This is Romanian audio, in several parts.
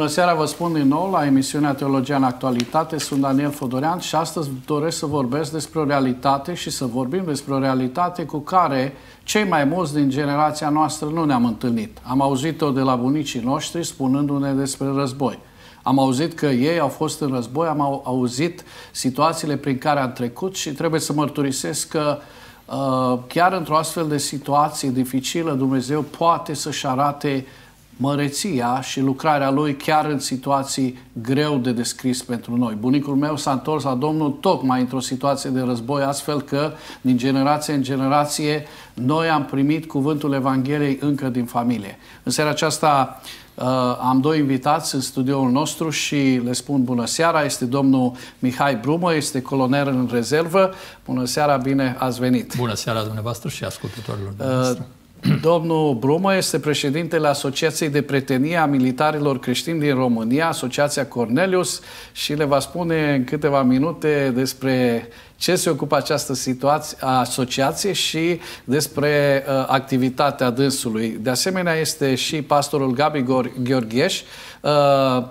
Bună seara, vă spun din nou la emisiunea Teologia în Actualitate. Sunt Daniel Fodorean și astăzi doresc să vorbesc despre o realitate și să vorbim despre o realitate cu care cei mai mulți din generația noastră nu ne-am întâlnit. Am auzit-o de la bunicii noștri spunându-ne despre război. Am auzit că ei au fost în război, am auzit situațiile prin care am trecut și trebuie să mărturisesc că uh, chiar într-o astfel de situație dificilă Dumnezeu poate să-și arate măreția și lucrarea lui chiar în situații greu de descris pentru noi. Bunicul meu s-a întors la Domnul tocmai într-o situație de război, astfel că din generație în generație noi am primit cuvântul Evangheliei încă din familie. În seara aceasta uh, am doi invitați în studioul nostru și le spun bună seara. Este domnul Mihai Brumă, este colonel în rezervă. Bună seara, bine ați venit! Bună seara dumneavoastră și ascultătorilor dumneavoastră! Uh, Domnul Brumă este președintele Asociației de Pretenie a Militarilor Creștini din România, Asociația Cornelius, și le va spune în câteva minute despre ce se ocupă această situație, asociație și despre uh, activitatea dânsului. De asemenea, este și pastorul Gabi Gheorgheș, uh,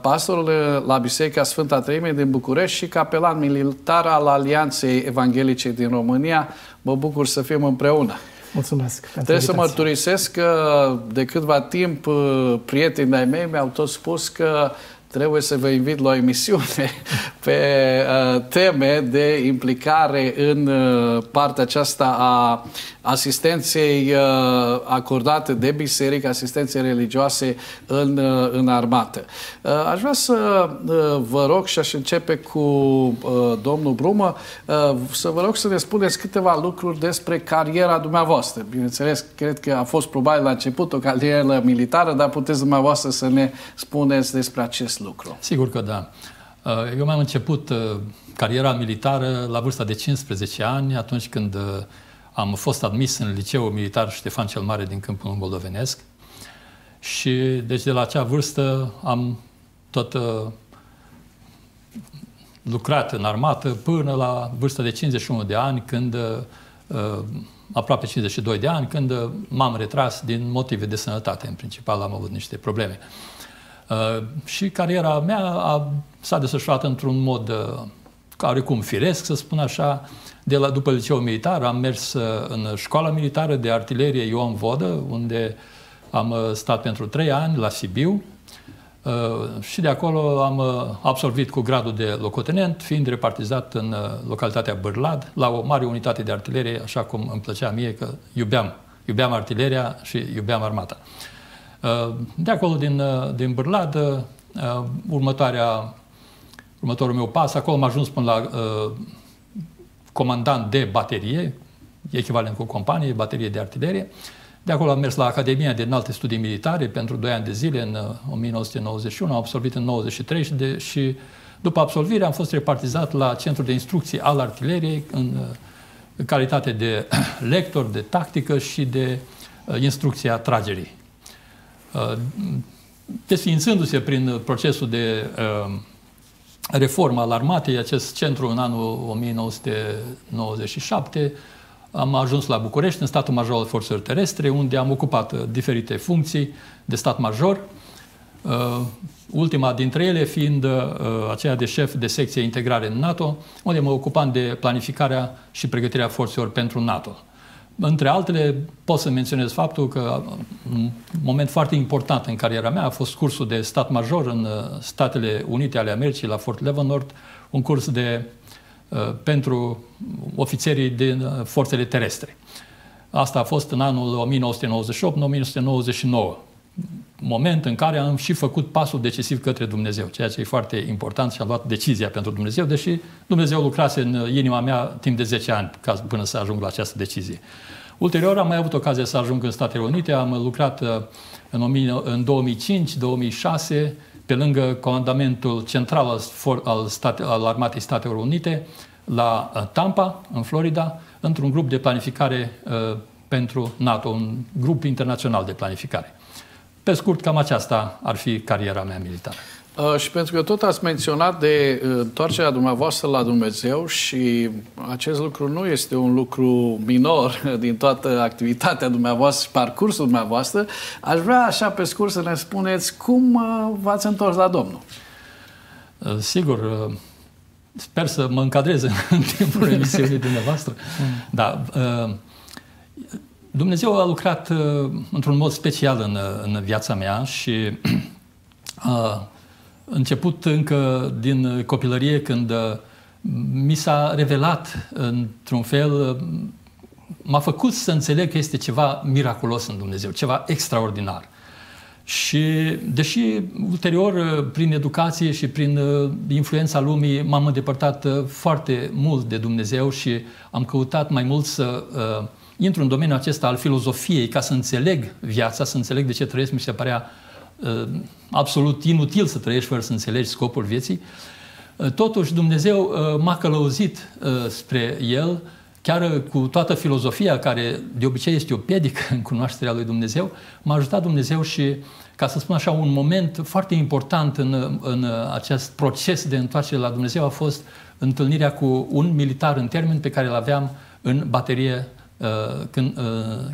pastorul la Biserica Sfânta Treime din București și capelan militar al Alianței Evanghelice din România. Mă bucur să fim împreună. Mulțumesc. Trebuie să mărturisesc că de câtva timp uh, prietenii ai mei mi-au tot spus că trebuie să vă invit la o emisiune pe uh, teme de implicare în uh, partea aceasta a asistenței uh, acordate de biserică, asistenței religioase în, uh, în armată. Uh, aș vrea să uh, vă rog și aș începe cu uh, domnul Brumă, uh, să vă rog să ne spuneți câteva lucruri despre cariera dumneavoastră. Bineînțeles, cred că a fost probabil la început o carieră militară, dar puteți dumneavoastră să ne spuneți despre acest lucru. Sigur că da. Uh, eu mi-am început uh, cariera militară la vârsta de 15 ani, atunci când uh, am fost admis în liceul militar Ștefan cel Mare din Câmpul Moldovenesc și deci de la acea vârstă am tot lucrat în armată până la vârsta de 51 de ani, când aproape 52 de ani, când m-am retras din motive de sănătate. În principal am avut niște probleme. Uh, și cariera mea a, s-a desfășurat într-un mod uh, carecum firesc, să spun așa. De la, după liceul militar am mers uh, în școala militară de artilerie Ioan Vodă, unde am stat pentru trei ani la Sibiu și de acolo am absolvit cu gradul de locotenent, fiind repartizat în localitatea Bârlad, la o mare unitate de artilerie, așa cum îmi plăcea mie, că iubeam, iubeam artileria și iubeam armata. Uh, de acolo, din, uh, din Bârladă, uh, următoarea, următorul meu pas, acolo am ajuns până la comandant de baterie, echivalent cu companie, baterie de artilerie. De acolo am mers la Academia de Înalte Studii Militare pentru 2 ani de zile în 1991, am absolvit în 93 și, de, și după absolvire am fost repartizat la Centrul de Instrucție al Artileriei în, în calitate de lector, de tactică și de uh, instrucția tragerii. Uh, desfințându-se prin procesul de uh, reformă al armatei, acest centru în anul 1997, am ajuns la București, în statul major al forțelor terestre, unde am ocupat uh, diferite funcții de stat major, ultima dintre ele fiind aceea de șef de secție integrare în NATO, unde mă ocupam de planificarea și pregătirea forțelor pentru NATO. Între altele, pot să menționez faptul că un moment foarte important în cariera mea a fost cursul de stat major în uh, Statele Unite ale Americii, la Fort Leavenworth, un curs de, uh, pentru ofițerii din uh, forțele terestre. Asta a fost în anul 1998-1999 moment în care am și făcut pasul decisiv către Dumnezeu, ceea ce e foarte important și am luat decizia pentru Dumnezeu, deși Dumnezeu lucrase în inima mea timp de 10 ani ca până să ajung la această decizie. Ulterior am mai avut ocazia să ajung în Statele Unite, am lucrat uh, în 2005-2006 pe lângă comandamentul central al, al, state, al Armatei Statelor Unite la uh, Tampa, în Florida, într-un grup de planificare uh, pentru NATO, un grup internațional de planificare. Pe scurt, cam aceasta ar fi cariera mea militară. Uh, și pentru că tot ați menționat de uh, întoarcerea dumneavoastră la Dumnezeu și acest lucru nu este un lucru minor din toată activitatea dumneavoastră și parcursul dumneavoastră, aș vrea așa pe scurt să ne spuneți cum uh, v-ați întors la Domnul. Sigur, sper să mă încadrez în timpul emisiunii dumneavoastră. Da, Dumnezeu a lucrat într-un mod special în, în viața mea și început încă din copilărie când uh, mi s-a revelat într-un fel, uh, m-a făcut să înțeleg că este ceva miraculos în Dumnezeu, ceva extraordinar. Și deși ulterior, uh, prin educație și prin influența lumii, m-am îndepărtat foarte mult de Dumnezeu și am căutat mai mult să uh, intru în domeniul acesta al filozofiei ca să înțeleg viața, să înțeleg de ce trăiesc, mi se părea Uh, absolut inutil să trăiești fără să înțelegi scopul vieții, uh, totuși Dumnezeu uh, m-a călăuzit spre El, chiar cu toată filozofia care de obicei este o piedică în cunoașterea lui Dumnezeu, m-a ajutat Dumnezeu și, ca să spun așa, un moment foarte important în, în acest proces de întoarcere la Dumnezeu a fost întâlnirea cu un militar în termen pe care îl aveam în baterie când,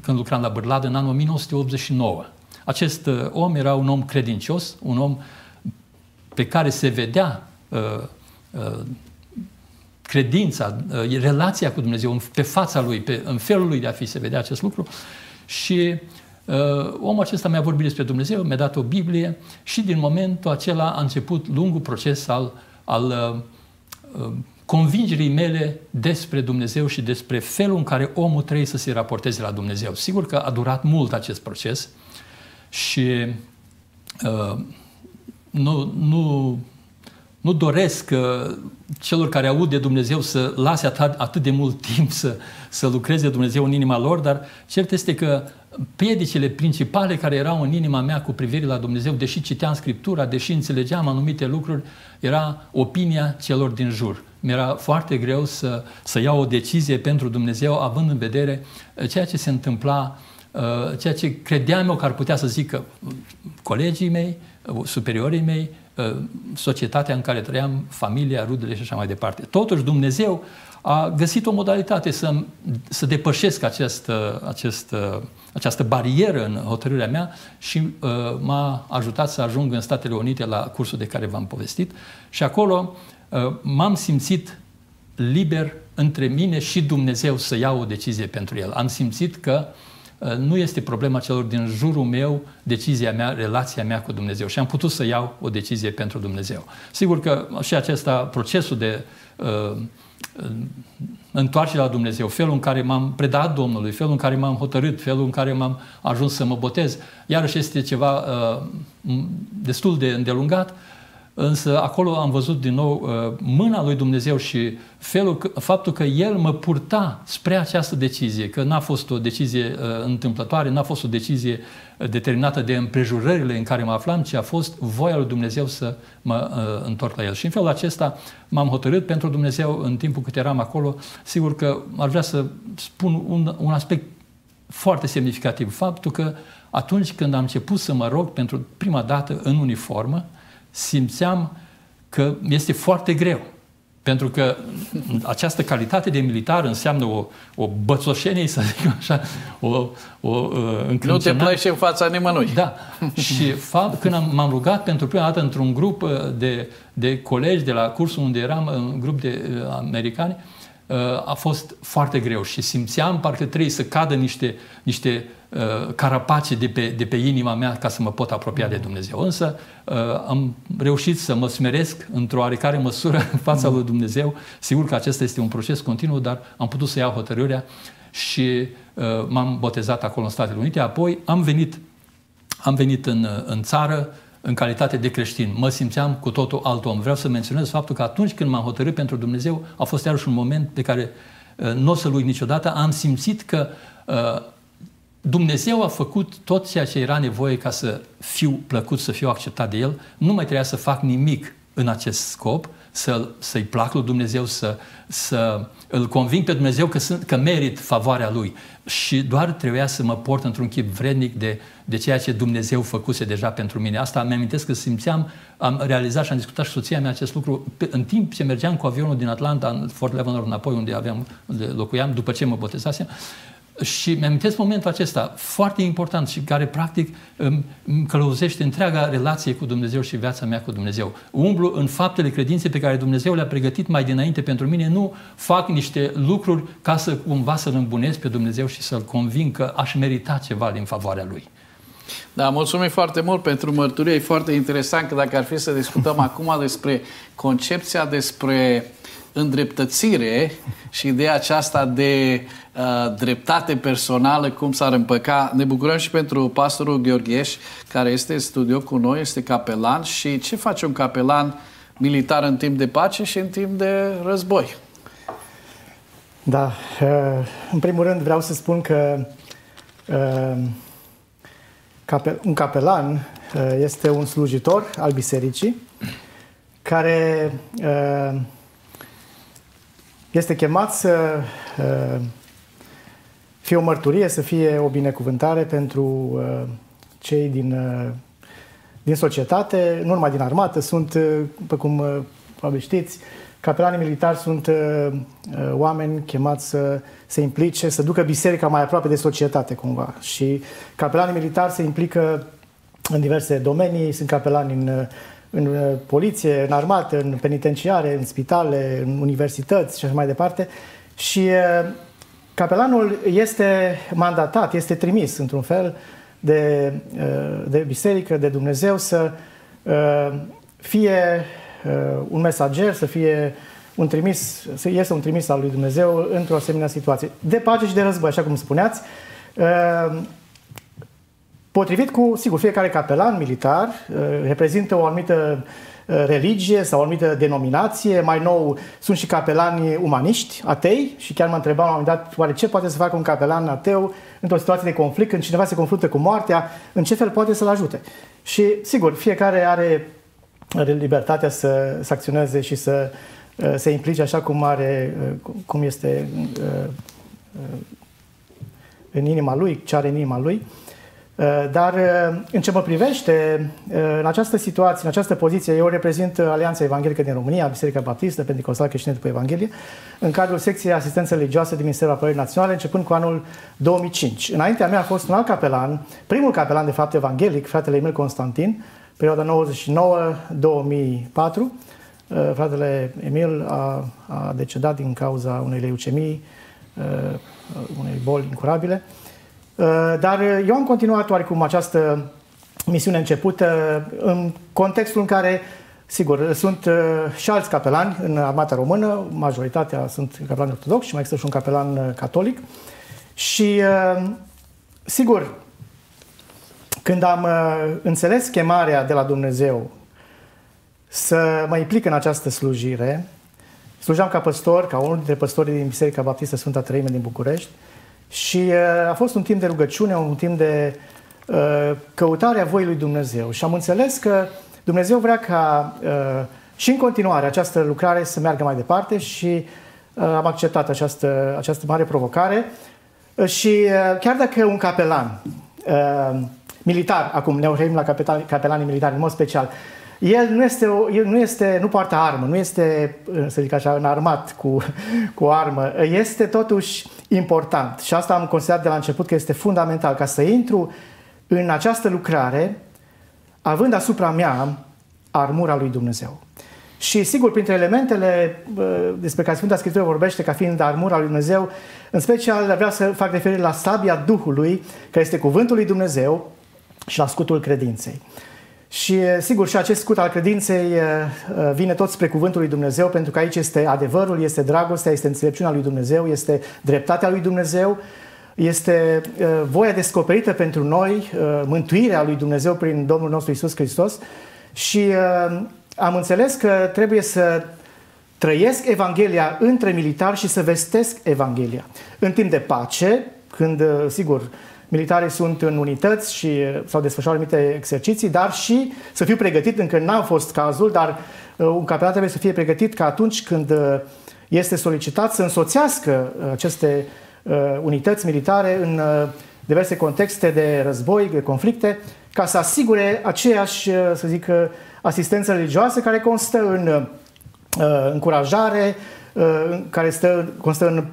când lucram la Bârladă în anul 1989. Acest uh, om era un om credincios, un om pe care se vedea uh, uh, credința, uh, relația cu Dumnezeu pe fața lui, pe, în felul lui de a fi, se vedea acest lucru. Și uh, omul acesta mi-a vorbit despre Dumnezeu, mi-a dat o Biblie și din momentul acela a început lungul proces al, al uh, uh convingerii mele despre Dumnezeu și despre felul în care omul trebuie să se raporteze la Dumnezeu. Sigur că a durat mult acest proces, și uh, nu, nu, nu doresc uh, celor care aud de Dumnezeu să lase atât, atât de mult timp să, să lucreze Dumnezeu în inima lor, dar cert este că piedicile principale care erau în inima mea cu privire la Dumnezeu, deși citeam Scriptura, deși înțelegeam anumite lucruri, era opinia celor din jur. Mi-era foarte greu să, să iau o decizie pentru Dumnezeu, având în vedere ceea ce se întâmpla uh, Uh, ceea ce credeam eu că ar putea să zică colegii mei, uh, superiorii mei, uh, societatea în care trăiam, familia, rudele și așa mai departe. Totuși Dumnezeu a găsit o modalitate să, să depășesc acest, acest, această barieră în hotărârea mea și uh, m-a ajutat să ajung în Statele Unite la cursul de care v-am povestit și acolo uh, m-am simțit liber între mine și Dumnezeu să iau o decizie pentru el. Am simțit că uh, Uh, nu este problema celor din jurul meu, decizia mea, relația mea cu Dumnezeu. Și am putut să iau o decizie pentru Dumnezeu. Sigur că și acesta, procesul de uh, întoarce la Dumnezeu, felul în care m-am predat Domnului, felul în care m-am hotărât, felul în care m-am ajuns să mă botez, iarăși este ceva uh, destul de îndelungat, Însă acolo am văzut din nou uh, mâna lui Dumnezeu și felul, faptul că El mă purta spre această decizie, că n-a fost o decizie uh, întâmplătoare, n-a fost o decizie uh, determinată de împrejurările în care mă aflam, ci a fost voia lui Dumnezeu să mă întorc la El. Și în felul acesta m-am hotărât pentru Dumnezeu în timpul cât eram acolo. Sigur că ar vrea să spun un, un aspect foarte semnificativ, faptul că atunci când am început să mă rog pentru prima dată în uniformă, simțeam că este foarte greu. Pentru că această calitate de militar înseamnă o, o bățoșenie, să zic așa, o, o uh, Nu te pleci în fața nimănui. Da. Și fapt, când am, m-am rugat pentru prima dată într-un grup uh, de, de colegi de la cursul unde eram, un grup de uh, americani, uh, a fost foarte greu și simțeam parcă trebuie să cadă niște, niște Uh, carapace de pe, de pe inima mea ca să mă pot apropia de Dumnezeu. Însă uh, am reușit să mă smeresc într-o oarecare măsură în fața lui Dumnezeu. Sigur că acesta este un proces continuu, dar am putut să iau hotărârea și uh, m-am botezat acolo în Statele Unite. Apoi am venit, am venit în, în țară în calitate de creștin. Mă simțeam cu totul alt om. Vreau să menționez faptul că atunci când m-am hotărât pentru Dumnezeu, a fost iarăși un moment pe care nu o să-l uit niciodată. Am simțit că Dumnezeu a făcut tot ceea ce era nevoie ca să fiu plăcut, să fiu acceptat de El. Nu mai trebuia să fac nimic în acest scop, să, să-i plac lui Dumnezeu, să, să îl conving pe Dumnezeu că, sunt, că merit favoarea Lui. Și doar trebuia să mă port într-un chip vrednic de, de ceea ce Dumnezeu făcuse deja pentru mine. Asta mi amintesc că simțeam, am realizat și am discutat și soția mea acest lucru în timp ce mergeam cu avionul din Atlanta în Fort Leavenworth înapoi unde, aveam, unde locuiam, după ce mă botezasem. Și mi-amintesc momentul acesta foarte important și care practic îmi călăuzește întreaga relație cu Dumnezeu și viața mea cu Dumnezeu. Umblu în faptele credinței pe care Dumnezeu le-a pregătit mai dinainte pentru mine, nu fac niște lucruri ca să cumva să-L îmbunesc pe Dumnezeu și să-L conving că aș merita ceva din favoarea Lui. Da, mulțumim foarte mult pentru mărturie. E foarte interesant că dacă ar fi să discutăm acum despre concepția despre îndreptățire și ideea aceasta de uh, dreptate personală, cum s-ar împăca. Ne bucurăm și pentru pastorul Gheorgheș, care este în studio cu noi, este capelan și ce face un capelan militar în timp de pace și în timp de război? Da, uh, în primul rând vreau să spun că uh, un capelan uh, este un slujitor al bisericii care este chemat să uh, fie o mărturie, să fie o binecuvântare pentru uh, cei din, uh, din societate, nu numai din armată, sunt, pe cum probabil știți, capelanii militari sunt oameni chemați să se implice, să ducă biserica mai aproape de societate cumva. Și capelanii militari se implică în diverse domenii, sunt capelani în în uh, poliție, în armată, în penitenciare, în spitale, în universități și așa mai departe. Și uh, capelanul este mandatat, este trimis într-un fel de, uh, de biserică, de Dumnezeu să fie un mesager, să fie un trimis, să este un trimis al lui Dumnezeu într-o asemenea situație. De pace și de război, așa cum spuneați, Potrivit cu, sigur, fiecare capelan militar uh, reprezintă o anumită uh, religie sau o anumită denominație. Mai nou sunt și capelani umaniști, atei, și chiar mă întrebam la un moment dat, oare ce poate să facă un capelan ateu într-o situație de conflict, când cineva se confruntă cu moartea, în ce fel poate să-l ajute? Și, sigur, fiecare are libertatea să, să acționeze și să uh, se implice așa cum are, cum este în inima lui, ce are în inima lui. Uh, dar uh, în ce mă privește, uh, în această situație, în această poziție, eu reprezint Alianța Evanghelică din România, Biserica Baptistă, Pentecostal Creștină după Evanghelie, în cadrul secției Asistență Religioasă din Ministerul Apărării Naționale, începând cu anul 2005. Înaintea mea a fost un alt capelan, primul capelan de fapt evanghelic, fratele Emil Constantin, perioada 99-2004. Fratele Emil a, a decedat din cauza unei leucemii, unei boli incurabile. Uh, dar eu am continuat oarecum această misiune începută în contextul în care, sigur, sunt uh, și alți capelani în armata română, majoritatea sunt capelani ortodoxi și mai există și un capelan uh, catolic. Și, sigur, când am înțeles chemarea de la Dumnezeu să mă implic în această slujire, slujeam ca păstor, ca unul dintre păstorii din Biserica Baptistă Sfânta Trăime din București, și uh, a fost un timp de rugăciune, un timp de uh, căutare a voii lui Dumnezeu. Și am înțeles că Dumnezeu vrea ca uh, și în continuare această lucrare să meargă mai departe și am acceptat această, această mare provocare. Și chiar dacă un capelan militar, acum ne referim la capelanii militari în mod special, el nu este, el nu este, nu poartă armă, nu este, să zic așa, înarmat cu, cu armă. Este totuși important și asta am considerat de la început că este fundamental ca să intru în această lucrare având asupra mea armura lui Dumnezeu. Și sigur, printre elementele despre care Sfânta Scriptură vorbește ca fiind armura lui Dumnezeu, în special vreau să fac referire la sabia Duhului, care este cuvântul lui Dumnezeu și la scutul credinței. Și sigur, și acest scut al credinței vine tot spre cuvântul lui Dumnezeu, pentru că aici este adevărul, este dragostea, este înțelepciunea lui Dumnezeu, este dreptatea lui Dumnezeu, este voia descoperită pentru noi, mântuirea lui Dumnezeu prin Domnul nostru Isus Hristos. Și am înțeles că trebuie să trăiesc Evanghelia între militari și să vestesc Evanghelia. În timp de pace, când, sigur, militarii sunt în unități și s-au desfășurat anumite exerciții, dar și să fiu pregătit, încă n-a fost cazul, dar un capelan trebuie să fie pregătit ca atunci când este solicitat să însoțească aceste unități militare în diverse contexte de război, de conflicte, ca să asigure aceeași, să zic, asistență religioasă care constă în uh, încurajare, uh, care stă, constă în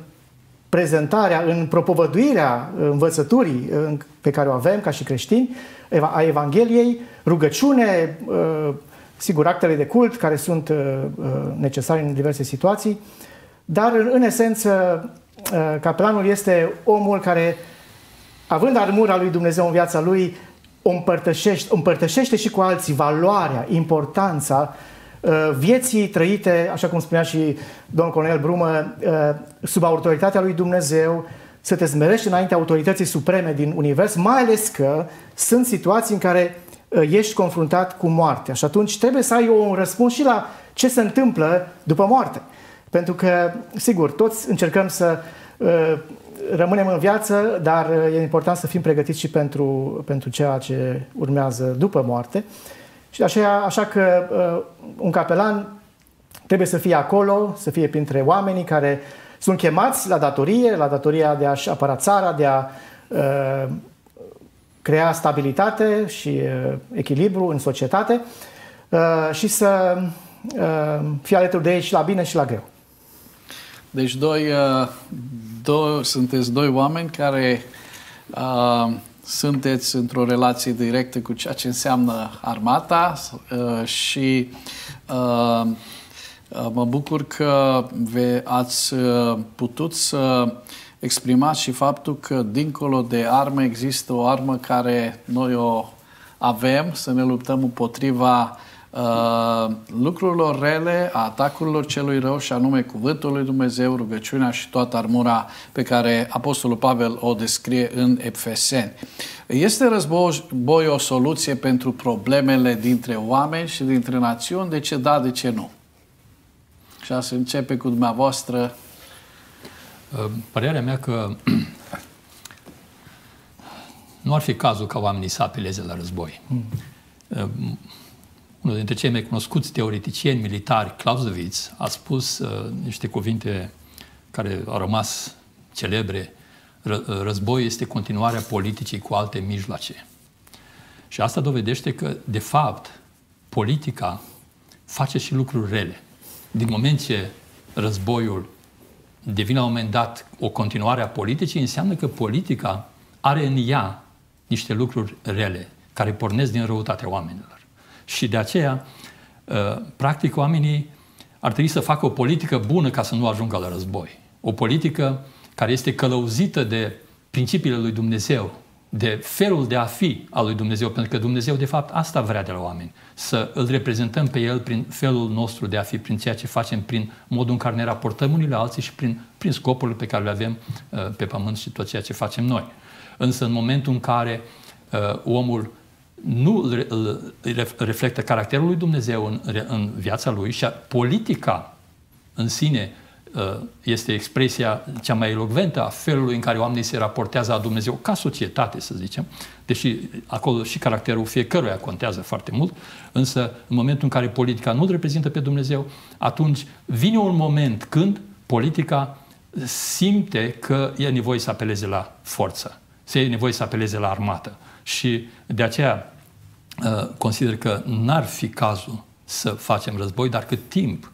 prezentarea, în propovăduirea învățăturii uh, pe care o avem ca și creștini, a Evangheliei, rugăciune, uh, sigur, actele de cult care sunt uh, uh, necesare în diverse situații, dar în, în esență capelanul este omul care, având armura lui Dumnezeu în viața lui, o împărtășește, împărtășește și cu alții valoarea, importanța uh, vieții trăite, așa cum spunea și domnul colonel Brumă, uh, sub autoritatea lui Dumnezeu, să te zmerești înaintea autorității supreme din univers, mai ales că sunt situații în care uh, ești confruntat cu moartea și atunci trebuie să ai un răspuns și la ce se întâmplă după moarte. Pentru că, sigur, toți încercăm să rămânem în viață, dar e important să fim pregătiți și pentru, pentru ceea ce urmează după moarte. Și așa, așa că uh, un capelan trebuie să fie acolo, să fie printre oamenii care sunt chemați la datorie, la datoria de a-și apăra țara, de a uh, crea stabilitate și uh, echilibru în societate uh, și să uh, fie alături de ei și la bine și la greu. Deci doi, uh, doi, sunteți doi oameni care uh, sunteți într-o relație directă cu ceea ce înseamnă armata uh, și uh, uh, mă bucur că ve, ați uh, putut să exprimați și faptul că dincolo de armă există o armă care noi o avem, să ne luptăm împotriva uh, lucrurilor rele, a atacurilor celui rău și anume cuvântul lui Dumnezeu, rugăciunea și toată armura pe care Apostolul Pavel o descrie în Efeseni. Este război o soluție pentru problemele dintre oameni și dintre națiuni? De ce da, de ce nu? Și să începe cu dumneavoastră. Uh, părerea mea că nu ar fi cazul ca oamenii să apeleze la război. Mm unul dintre cei mai cunoscuți teoreticieni militari, Clausewitz, a spus uh, niște cuvinte care au rămas celebre. Ră, uh, război este continuarea politicii cu alte mijloace. Și asta dovedește că, de fapt, politica face și lucruri rele. Din moment ce războiul devine la un moment dat o continuare a politicii, înseamnă că politica are în ea niște lucruri rele, care pornesc din răutatea oamenilor. Și de aceea, uh, practic, oamenii ar trebui să facă o politică bună ca să nu ajungă la război. O politică care este călăuzită de principiile lui Dumnezeu, de felul de a fi al lui Dumnezeu, pentru că Dumnezeu, de fapt, asta vrea de la oameni. Să îl reprezentăm pe El prin felul nostru de a fi, prin ceea ce facem, prin modul în care ne raportăm unii la alții și prin, prin scopurile pe care le avem uh, pe pământ și tot ceea ce facem noi. Însă, în momentul în care uh, omul nu reflectă caracterul lui Dumnezeu în, în viața lui și politica în sine uh, este expresia cea mai elocventă a felului în care oamenii se raportează la Dumnezeu ca societate, să zicem, deși acolo și caracterul fiecăruia contează foarte mult, însă în momentul în care politica nu reprezintă pe Dumnezeu, atunci vine un moment când politica simte că e nevoie să apeleze la forță, să e nevoie să apeleze la armată. Și de aceea Uh, consider că n-ar fi cazul să facem război, dar cât timp,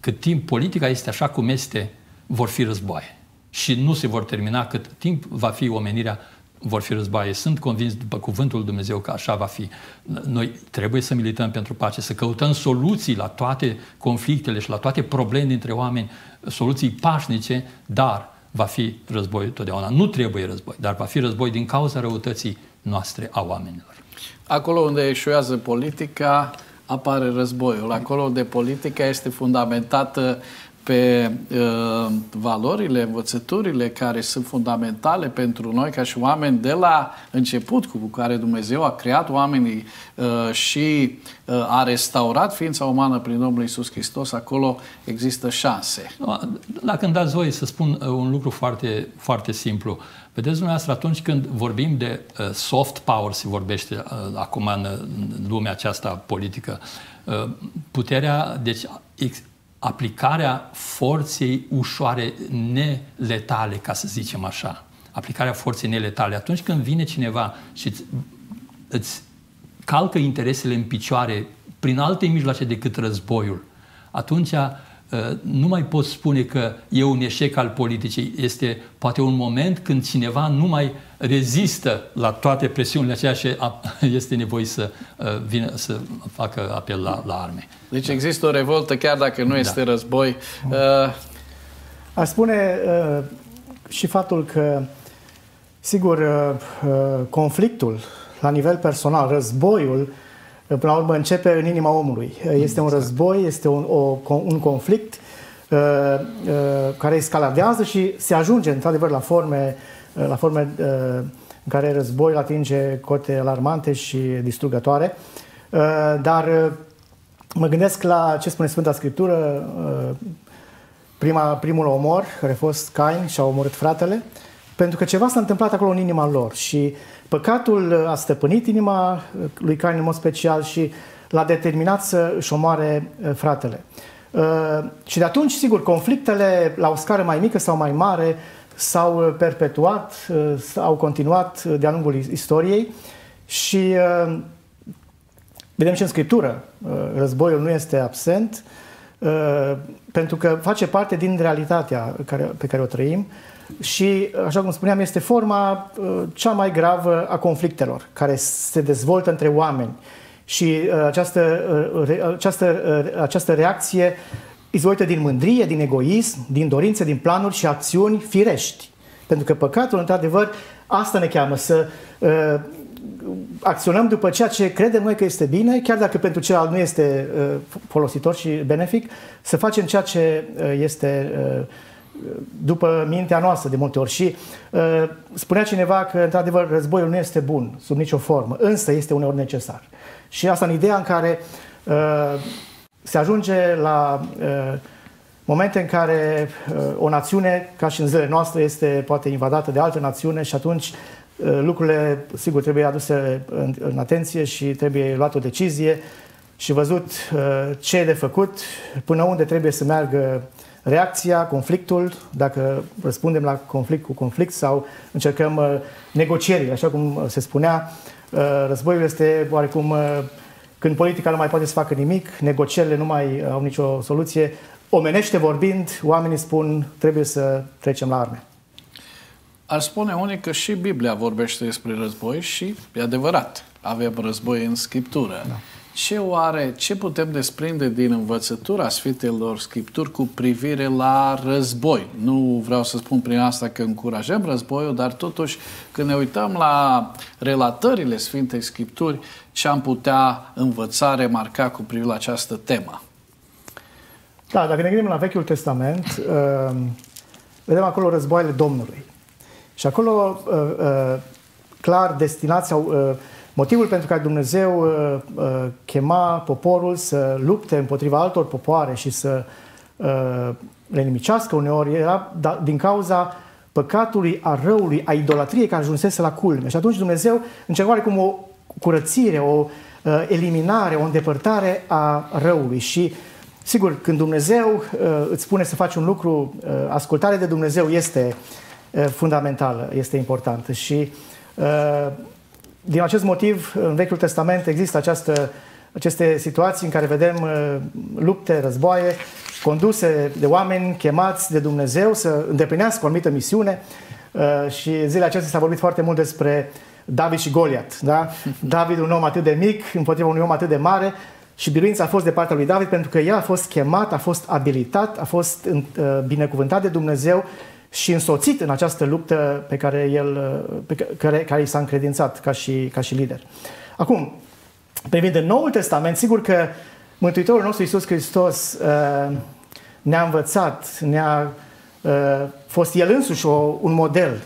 cât timp politica este așa cum este, vor fi războaie. Și nu se vor termina cât timp va fi omenirea vor fi războaie. Sunt convins după cuvântul lui Dumnezeu că așa va fi. Noi trebuie să milităm pentru pace, să căutăm soluții la toate conflictele și la toate probleme dintre oameni, soluții pașnice, dar va fi război totdeauna. Nu trebuie război, dar va fi război din cauza răutății noastre a oamenilor. Acolo unde eșuează politica, apare războiul. Acolo unde politica este fundamentată pe uh, valorile, învățăturile care sunt fundamentale pentru noi ca și oameni de la început cu care Dumnezeu a creat oamenii uh, și uh, a restaurat ființa umană prin Domnul Isus Hristos, acolo există șanse. Dacă îmi dați voie să spun uh, un lucru foarte, foarte simplu. Vedeți dumneavoastră, atunci când vorbim de uh, soft power, se vorbește uh, acum în, în lumea aceasta politică, uh, puterea, deci ex, aplicarea forței ușoare neletale, ca să zicem așa, aplicarea forței neletale. Atunci când vine cineva și îți, îți calcă interesele în picioare prin alte mijloace decât războiul, atunci Uh, nu mai poți spune că e un eșec al politicii. Este poate un moment când cineva nu mai rezistă la toate presiunile aceea și este nevoie să uh, vină să facă apel la, la arme. Deci există o revoltă chiar dacă nu este da. război. Uh... Aș spune uh, și faptul că, sigur, uh, uh conflictul la nivel personal, războiul, Până la urmă începe în inima omului. Este exact. un război, este un, o, un conflict uh, uh, care escaladează și se ajunge într-adevăr la forme, uh, la forme uh, în care războiul atinge cote alarmante și distrugătoare. Uh, dar uh, mă gândesc la ce spune Sfânta Scriptură, uh, prima, primul omor, care a fost Cain și a omorât fratele, pentru că ceva s-a întâmplat acolo în inima lor și Păcatul a stăpânit inima lui Cain în mod special și l-a determinat să își omoare uh, fratele. Uh, și de atunci, sigur, conflictele la o scară mai mică sau mai mare s-au uh, perpetuat, au continuat de-a lungul istoriei și vedem și în Scriptură, războiul nu este absent, pentru că face parte din realitatea pe care o trăim și, așa cum spuneam, este forma uh, cea mai gravă a conflictelor care se dezvoltă între oameni. Și uh, această, uh, această, această reacție izvolită din mândrie, din egoism, din dorințe, din planuri și acțiuni firești. Pentru că păcatul, într-adevăr, asta ne cheamă să uh, acționăm după ceea ce credem noi că este bine, chiar dacă pentru celălalt nu este uh, folositor și benefic, să facem ceea ce uh, este uh, după mintea noastră de multe ori. Și uh, spunea cineva că, într-adevăr, războiul nu este bun sub nicio formă, însă este uneori necesar. Și asta în ideea în care uh, se ajunge la uh, momente în care uh, o națiune, ca și în zilele noastre, este poate invadată de altă națiune și atunci uh, lucrurile, sigur, trebuie aduse în, în atenție și trebuie luat o decizie și văzut uh, ce e de făcut, până unde trebuie să meargă reacția, conflictul, dacă răspundem la conflict cu conflict sau încercăm uh, negocierile, așa cum uh, se spunea, uh, războiul este oarecum când politica nu mai poate să facă nimic, negocierile nu mai au nicio soluție, omenește vorbind, oamenii spun trebuie să trecem la arme. Ar spune unii că și Biblia vorbește despre război și e adevărat, avem război în Scriptură. Da ce oare, ce putem desprinde din învățătura Sfintelor Scripturi cu privire la război? Nu vreau să spun prin asta că încurajăm războiul, dar totuși când ne uităm la relatările Sfintei Scripturi, ce am putea învăța, remarca cu privire la această temă? Da, dacă ne gândim la Vechiul Testament, uh, vedem acolo războaiele Domnului. Și acolo, uh, uh, clar, destinația Motivul pentru care Dumnezeu uh, uh, chema poporul să lupte împotriva altor popoare și să uh, le nimicească uneori era da, din cauza păcatului, a răului, a idolatriei care ajunsese la culme. Și atunci Dumnezeu încerca cum o curățire, o uh, eliminare, o îndepărtare a răului. Și sigur, când Dumnezeu uh, îți spune să faci un lucru, uh, ascultarea de Dumnezeu este uh, fundamentală, este importantă. Și uh, din acest motiv, în Vechiul Testament există această, aceste situații în care vedem uh, lupte, războaie, conduse de oameni chemați de Dumnezeu să îndeplinească o anumită misiune uh, și zilele acestea s-a vorbit foarte mult despre David și Goliat. Da? David, un om atât de mic, împotriva unui om atât de mare, și biruința a fost de partea lui David pentru că el a fost chemat, a fost abilitat, a fost uh, binecuvântat de Dumnezeu și însoțit în această luptă pe care el, pe care, care i s-a încredințat ca și, ca și lider. Acum, privind în Noul Testament, sigur că Mântuitorul nostru Iisus Hristos uh, ne-a învățat, ne-a uh, fost el însuși o, un model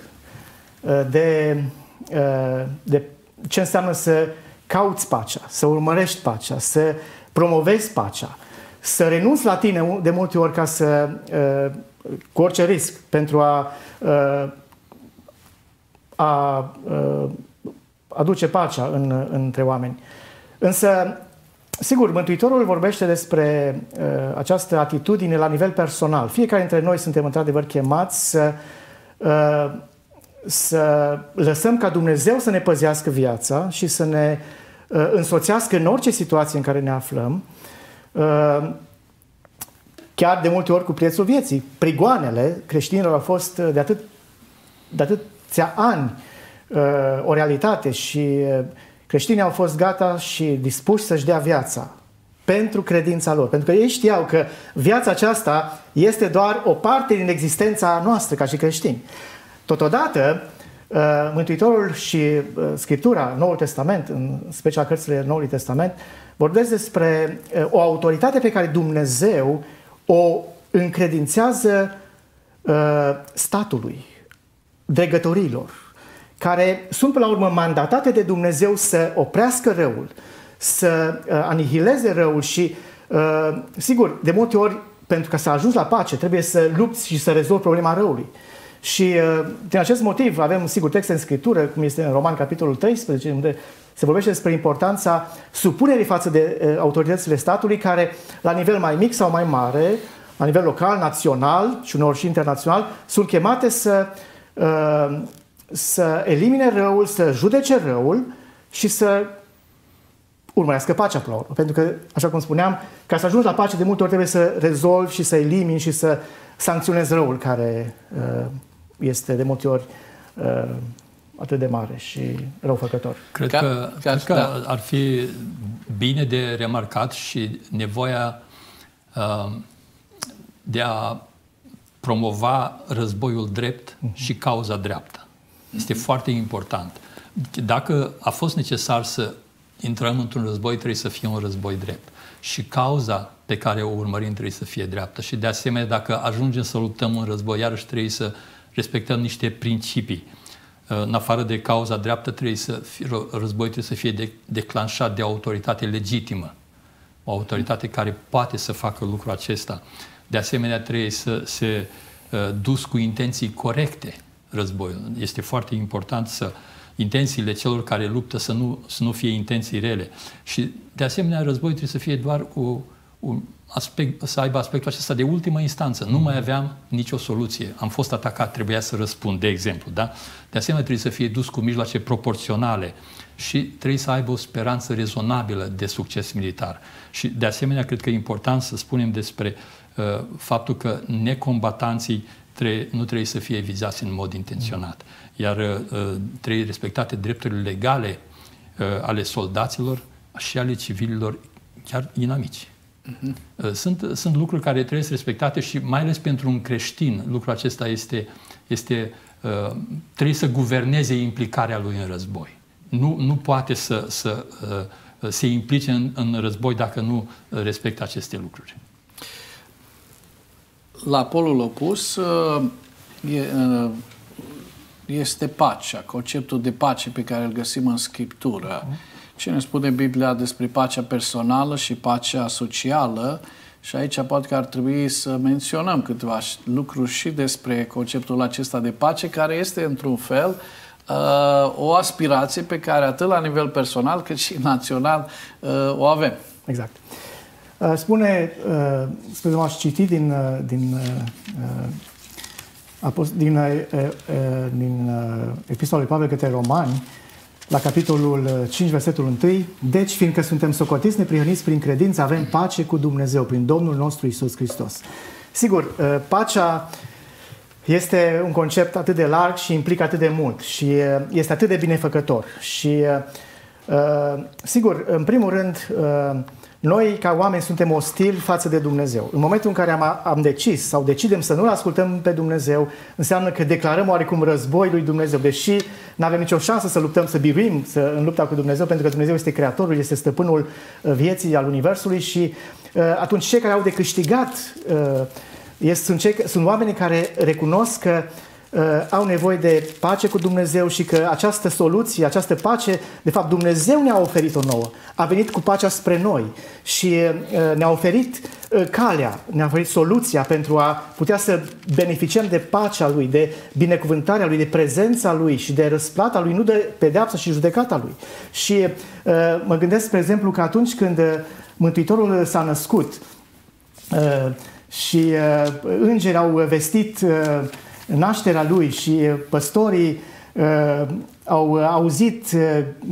uh, de, uh, de ce înseamnă să cauți pacea, să urmărești pacea, să promovezi pacea, să renunți la tine de multe ori ca să, uh, cu orice risc, pentru a, uh, a uh, aduce pacea în, între oameni. Însă, sigur, Mântuitorul vorbește despre uh, această atitudine la nivel personal. Fiecare dintre noi suntem într-adevăr chemați să, uh, să lăsăm ca Dumnezeu să ne păzească viața și să ne uh, însoțească în orice situație în care ne aflăm. Uh, chiar de multe ori cu prețul vieții. Prigoanele creștinilor au fost de atât de atâția ani uh, o realitate și uh, creștinii au fost gata și dispuși să-și dea viața pentru credința lor. Pentru că ei știau că viața aceasta este doar o parte din existența noastră ca și creștini. Totodată, uh, Mântuitorul și uh, Scriptura, Noul Testament, în special cărțile Noului Testament, vorbesc despre uh, o autoritate pe care Dumnezeu o încredințează statului, dregătorilor, care sunt, până la urmă, mandatate de Dumnezeu să oprească răul, să uh, anihileze răul și, uh, sigur, de multe ori, pentru că s-a ajuns la pace, trebuie să lupți și să rezolvi problema răului. Și uh, din acest motiv avem, sigur, texte în Scriptură, cum este în Roman, capitolul 13, unde se vorbește despre importanța supunerii față de uh, autoritățile statului, care, la nivel mai mic sau mai mare, la nivel local, național și uneori și internațional, sunt chemate să uh, să elimine răul, să judece răul și să urmărească pacea până la urmă. Pentru că, așa cum spuneam, ca să ajungi la pace, de multe ori trebuie să rezolvi și să elimini și să sancționezi răul care uh, este de multe ori uh, atât de mare și răufăcător. Cred ca, că, ca, cred că da. ar fi bine de remarcat și nevoia uh, de a promova războiul drept uh-huh. și cauza dreaptă. Este foarte important. Dacă a fost necesar să intrăm într-un război, trebuie să fie un război drept. Și cauza pe care o urmărim trebuie să fie dreaptă. Și de asemenea, dacă ajungem să luptăm un război, iarăși trebuie să respectăm niște principii. În afară de cauza dreaptă, trebuie să fie, război trebuie să fie de, declanșat de autoritate legitimă. O autoritate care poate să facă lucrul acesta. De asemenea, trebuie să se uh, dus cu intenții corecte războiul. Este foarte important să intențiile celor care luptă să nu, să nu fie intenții rele. Și, de asemenea, războiul trebuie să fie doar cu un aspect, să aibă aspectul acesta de ultimă instanță. Nu mai aveam nicio soluție. Am fost atacat, trebuia să răspund, de exemplu. Da? De asemenea, trebuie să fie dus cu mijloace proporționale și trebuie să aibă o speranță rezonabilă de succes militar. Și, de asemenea, cred că e important să spunem despre uh, faptul că necombatanții trebuie, nu trebuie să fie vizați în mod intenționat. Iar uh, trebuie respectate drepturile legale uh, ale soldaților și ale civililor, chiar inamici. Uh-huh. Sunt, sunt lucruri care trebuie respectate și mai ales pentru un creștin, lucrul acesta este, este uh, trebuie să guverneze implicarea lui în război. Nu, nu poate să, să uh, se implice în, în război dacă nu respectă aceste lucruri la polul opus uh, uh, este pacea, conceptul de pace pe care îl găsim în Scriptură. Ce ne spune Biblia despre pacea personală și pacea socială? Și aici poate că ar trebui să menționăm câteva lucruri și despre conceptul acesta de pace, care este, într-un fel, uh, o aspirație pe care atât la nivel personal cât și național o avem. Exact. Uh, spune, uh, spune m-aș citi din, uh, din, din, din Epistola lui Pavel către Romani, la capitolul 5, versetul 1, Deci, fiindcă suntem socotiți neprihăniți prin credință, avem pace cu Dumnezeu, prin Domnul nostru Isus Hristos. Sigur, pacea este un concept atât de larg și implică atât de mult și este atât de binefăcător. Și, sigur, în primul rând, noi, ca oameni, suntem ostili față de Dumnezeu. În momentul în care am, am decis sau decidem să nu-L ascultăm pe Dumnezeu, înseamnă că declarăm oarecum război lui Dumnezeu, deși nu avem nicio șansă să luptăm, să biruim să, în lupta cu Dumnezeu, pentru că Dumnezeu este Creatorul, este stăpânul uh, vieții al Universului și uh, atunci cei care au de câștigat uh, Este, sunt, cei, sunt oamenii care recunosc că uh, au nevoie de pace cu Dumnezeu și că această soluție, această pace, de fapt Dumnezeu ne-a oferit-o nouă. A venit cu pacea spre noi și uh, ne-a oferit uh, calea, ne-a oferit soluția pentru a putea să beneficiem de pacea Lui, de binecuvântarea Lui, de prezența Lui și de răsplata Lui, nu de pedeapsa și judecata Lui. Și uh, mă gândesc, spre exemplu, că atunci când uh, Mântuitorul s-a născut, uh, și uh, îngeri au vestit uh, nașterea lui și uh, păstorii uh, au auzit uh,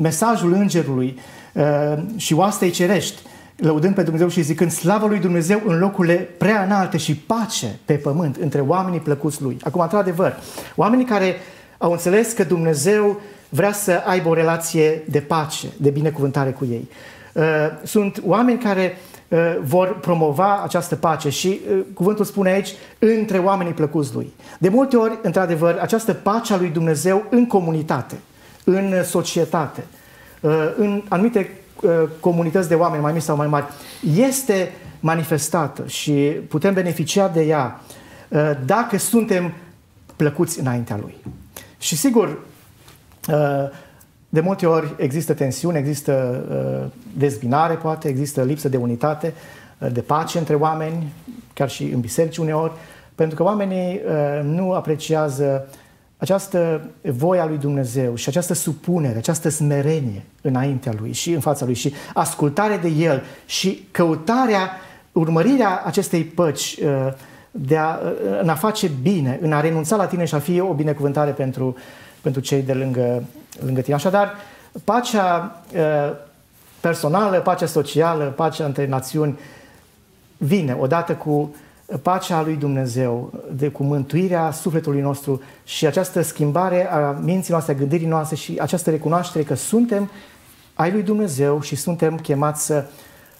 mesajul îngerului uh, și oastei cerești, lăudând pe Dumnezeu și zicând slavă lui Dumnezeu în locurile prea înalte și pace pe pământ între oamenii plăcuți lui. Acum, într-adevăr, oamenii care au înțeles că Dumnezeu vrea să aibă o relație de pace, de binecuvântare cu ei. Uh, sunt oameni care Uh, vor promova această pace și uh, cuvântul spune aici între oamenii plăcuți lui. De multe ori, într-adevăr, această pace a lui Dumnezeu în comunitate, în societate, uh, în anumite comunități de oameni mai mici sau mai mari, este manifestată și putem beneficia de ea dacă suntem plăcuți înaintea lui. Și sigur, de multe ori există tensiune, există uh, dezbinare, poate, există lipsă de unitate, uh, de pace între oameni, chiar și în biserici uneori, pentru că oamenii uh, nu apreciază această voia lui Dumnezeu și această supunere, această smerenie înaintea lui și în fața lui și ascultare de el și căutarea, urmărirea acestei păci uh, de a, uh, în a face bine, în a renunța la tine și a fi o binecuvântare pentru, pentru cei de lângă, lângă tine. Așadar, pacea uh, personală, pacea socială, pacea între națiuni vine odată cu pacea lui Dumnezeu, de cu mântuirea sufletului nostru și această schimbare a minții noastre, a gândirii noastre și această recunoaștere că suntem ai lui Dumnezeu și suntem chemați să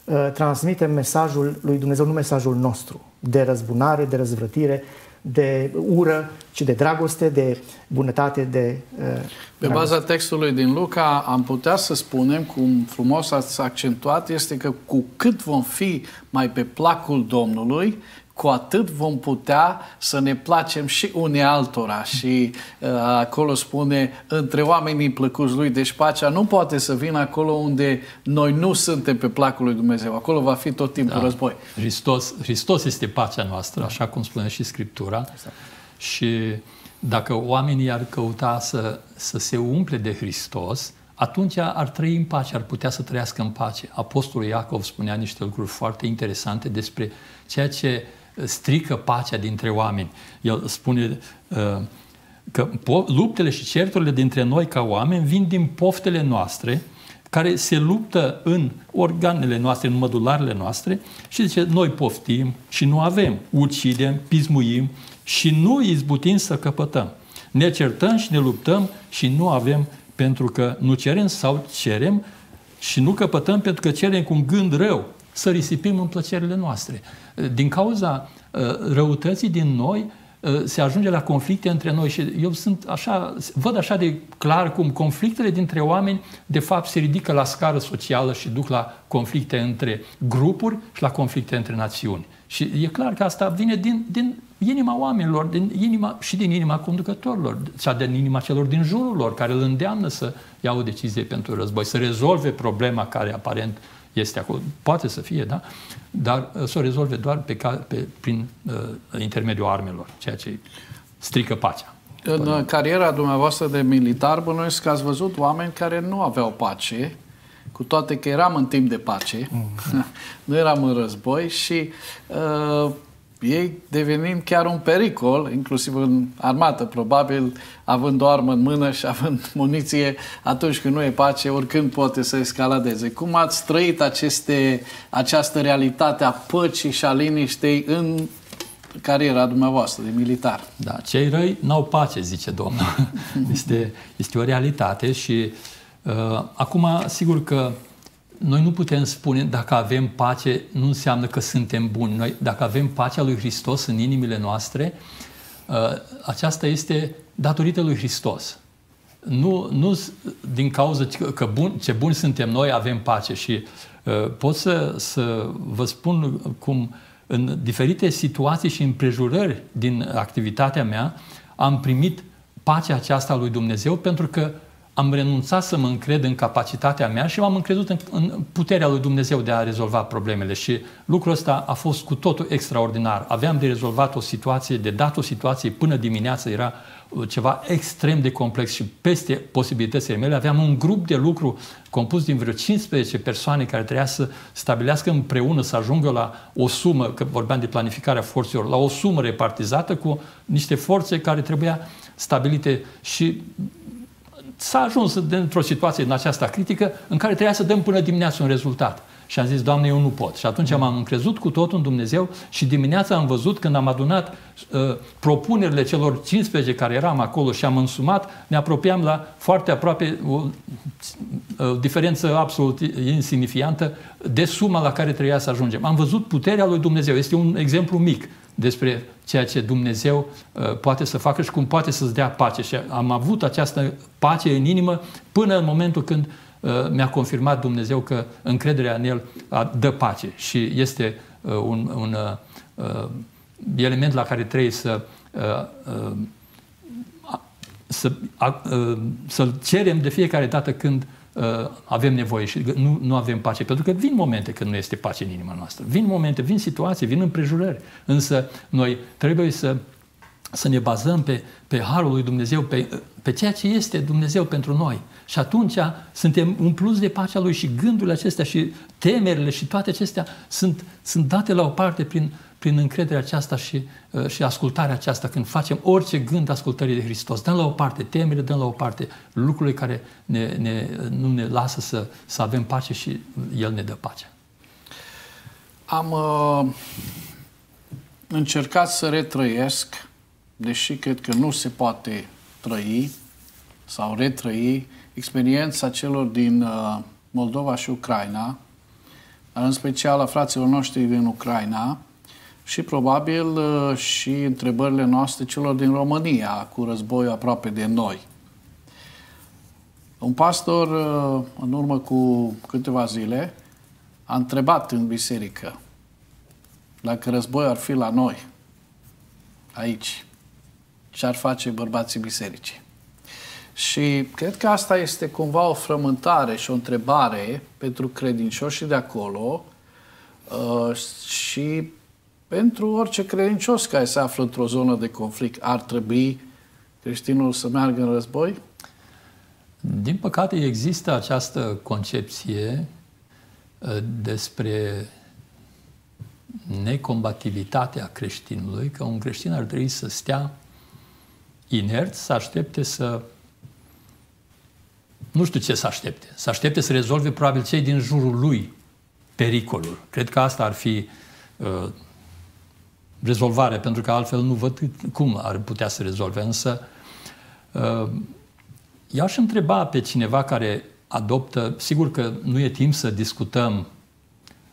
uh, transmitem mesajul lui Dumnezeu, nu mesajul nostru, de răzbunare, de răzvrătire, de ură, ci de dragoste, de bunătate, de uh, Pe baza textului din Luca am putea să spunem, cum frumos ați accentuat, este că cu cât vom fi mai pe placul Domnului, cu atât vom putea să ne placem și unii altora. Și uh, acolo spune, între oamenii plăcuți lui, deci pacea nu poate să vină acolo unde noi nu suntem pe placul lui Dumnezeu. Acolo va fi tot timpul da. război. Hristos, Hristos este pacea noastră, așa cum spune și Scriptura. Exact. Și dacă oamenii ar căuta să, să se umple de Hristos, atunci ar trăi în pace, ar putea să trăiască în pace. Apostolul Iacov spunea niște lucruri foarte interesante despre ceea ce uh, strică pacea dintre oameni. El spune uh, că luptele și certurile dintre noi ca oameni vin din poftele noastre, care se luptă în organele noastre, în mădularele noastre și zice, noi poftim și nu avem, ucidem, pismuim și nu izbutim să căpătăm. Ne certăm și ne luptăm și nu avem pentru că nu cerem sau cerem și nu căpătăm pentru că cerem cu un gând rău să risipim în plăcerile noastre. Din cauza uh, răutății din noi, uh, se ajunge la conflicte între noi și eu sunt așa, văd așa de clar cum conflictele dintre oameni de fapt se ridică la scară socială și duc la conflicte între grupuri și la conflicte între națiuni. Și e clar că asta vine din, din inima oamenilor, din inima, și din inima conducătorilor, sau din inima celor din jurul lor, care îl îndeamnă să ia o decizie pentru război, să rezolve problema care aparent uh, este acolo. Poate să fie, da? Dar uh, să o rezolve doar pe, pe, prin uh, intermediul armelor, ceea ce strică pacea. În Până... cariera dumneavoastră de militar, bănuiesc că ați văzut oameni care nu aveau pace, cu toate că eram în timp de pace, mm. nu eram în război și uh, ei devenind chiar un pericol, inclusiv în armată, probabil, având o armă în mână și având muniție, atunci când nu e pace, oricând poate să escaladeze. Cum ați trăit aceste, această realitate a păcii și a liniștei în cariera dumneavoastră de militar? Da, cei răi n-au pace, zice Domnul. Este, este o realitate și uh, acum, sigur că noi nu putem spune dacă avem pace, nu înseamnă că suntem buni. Noi, dacă avem pacea lui Hristos în inimile noastre, uh, aceasta este datorită lui Hristos. Nu, nu din cauza că bun, ce buni suntem noi, avem pace. Și uh, pot să, să vă spun cum în diferite situații și împrejurări din activitatea mea am primit pacea aceasta lui Dumnezeu pentru că am renunțat să mă încred în capacitatea mea și m-am încredut în, în puterea lui Dumnezeu de a rezolva problemele. Și lucrul ăsta a fost cu totul extraordinar. Aveam de rezolvat o situație, de dat o situație până dimineață, era uh, ceva extrem de complex și peste posibilitățile mele. Aveam un grup de lucru compus din vreo 15 persoane care trebuia să stabilească împreună, să ajungă la o sumă, că vorbeam de planificarea forțelor, la o sumă repartizată cu niște forțe care trebuia stabilite și s-a ajuns într-o situație în aceasta critică în care trebuia să dăm până dimineața un rezultat. Și am zis, Doamne, eu nu pot. Și atunci m-am încrezut cu totul în Dumnezeu și dimineața am văzut când am adunat uh, propunerile celor 15 care eram acolo și am însumat, ne apropiam la foarte aproape o, o diferență absolut insignifiantă de suma la care trebuia să ajungem. Am văzut puterea lui Dumnezeu. Este un exemplu mic despre ceea ce Dumnezeu uh, poate să facă și cum poate să-ți dea pace. Și am avut această pace în inimă până în momentul când uh, mi-a confirmat Dumnezeu că încrederea în El dă pace și este uh, un, un element la care trebuie să să, să-l cerem de fiecare dată când uh, avem nevoie și nu, nu avem pace. Pentru că vin momente când nu este pace în inima noastră. Vin momente, vin situații, vin împrejurări. Însă noi trebuie să, să ne bazăm pe, pe Harul lui Dumnezeu, pe, pe ceea ce este Dumnezeu pentru noi. Și atunci suntem umpluți de pacea Lui și gândurile acestea și temerile și toate acestea sunt, sunt date la o parte prin, prin încrederea aceasta și, uh, și ascultarea aceasta, când facem orice gând ascultării de Hristos. Dăm la o parte temere, dăm la o parte lucrurile care ne, ne, nu ne lasă să, să avem pace și El ne dă pace. Am uh, încercat să retrăiesc, deși cred că nu se poate trăi sau retrăi experiența celor din uh, Moldova și Ucraina, dar în special a fraților noștri din Ucraina, și probabil uh, și întrebările noastre celor din România, cu războiul aproape de noi. Un pastor, uh, în urmă cu câteva zile, a întrebat în biserică dacă războiul ar fi la noi, aici, ce ar face bărbații bisericii. Și cred că asta este cumva o frământare și o întrebare pentru credincioșii de acolo uh, și pentru orice credincios care se află într-o zonă de conflict, ar trebui creștinul să meargă în război? Din păcate există această concepție uh, despre necombativitatea creștinului, că un creștin ar trebui să stea inert, să aștepte să nu știu ce să aștepte. Să aștepte să rezolve probabil cei din jurul lui pericolul. Cred că asta ar fi uh, rezolvare, pentru că altfel nu văd cum ar putea să rezolve. Însă, uh, eu aș întreba pe cineva care adoptă, sigur că nu e timp să discutăm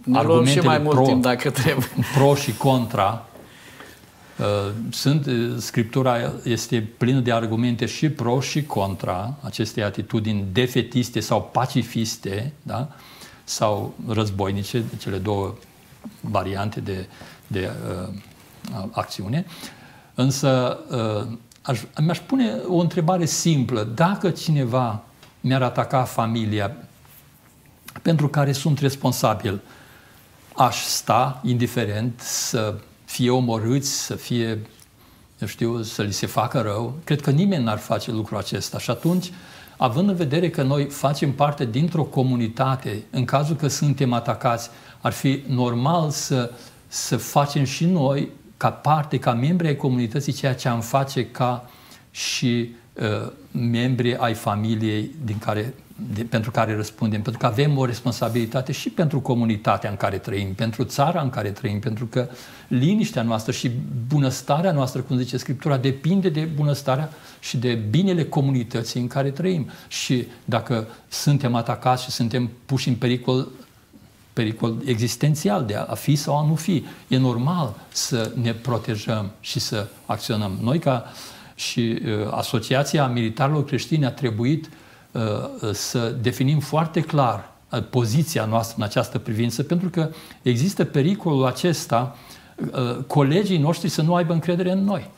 ne argumentele și mai mult pro, timp dacă trebuie. pro și contra. Uh, sunt, uh, Scriptura este plină de argumente și pro și contra acestei atitudini defetiste sau pacifiste, da? sau războinice, cele două variante de, de uh, acțiune. Însă uh, aș, mi-aș pune o întrebare simplă. Dacă cineva mi-ar ataca familia pentru care sunt responsabil, aș sta indiferent să fie omorâți, să fie, eu știu, să li se facă rău. Cred că nimeni n-ar face lucrul acesta. Și atunci, având în vedere că noi facem parte dintr-o comunitate, în cazul că suntem atacați, ar fi normal să, să facem și noi ca parte, ca membri ai comunității, ceea ce am face ca și uh, membri ai familiei din care, de, pentru care răspundem, pentru că avem o responsabilitate și pentru comunitatea în care trăim, pentru țara în care trăim, pentru că liniștea noastră și bunăstarea noastră, cum zice Scriptura, depinde de bunăstarea și de binele comunității în care trăim. Și dacă suntem atacați și suntem puși în pericol, pericol existențial de a fi sau a nu fi. E normal să ne protejăm și să acționăm. Noi, ca și uh, Asociația Militarilor Creștini, a trebuit uh, să definim foarte clar uh, poziția noastră în această privință, pentru că există pericolul acesta colegii noștri să nu aibă încredere în noi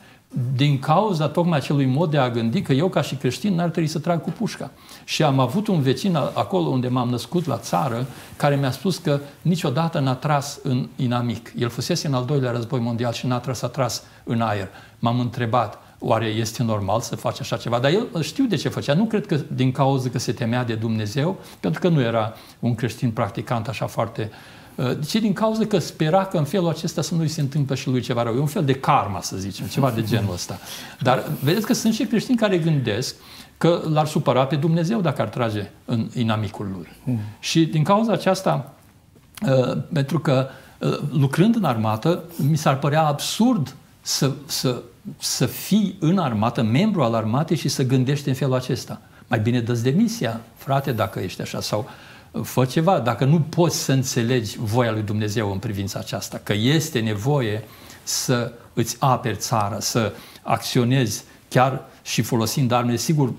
din cauza tocmai acelui mod de a gândi că eu ca și creștin n-ar trebui să trag cu pușca. Și am avut un vecin acolo unde m-am născut la țară care mi-a spus că niciodată n-a tras în inamic. El fusese în al doilea război mondial și n-a tras, a tras în aer. M-am întrebat, oare este normal să faci așa ceva? Dar el știu de ce făcea. Nu cred că din cauza că se temea de Dumnezeu, pentru că nu era un creștin practicant așa foarte uh, Uh, ci din cauza că spera că în felul acesta să nu-i se întâmplă și lui ceva rău. E un fel de karma, să zicem, ceva de genul ăsta. Dar vedeți că sunt și creștini care gândesc că l-ar supăra pe Dumnezeu dacă ar trage în inamicul lui. Mm. Și din cauza aceasta, uh, pentru că uh, lucrând în armată, mi s-ar părea absurd să, să, să fii în armată, membru al armatei și să gândești în felul acesta. Mai bine dă demisia, frate, dacă ești așa, sau fă ceva. Dacă nu poți să înțelegi voia lui Dumnezeu în privința aceasta, că este nevoie să îți aperi țara, să acționezi chiar și folosind armele, sigur,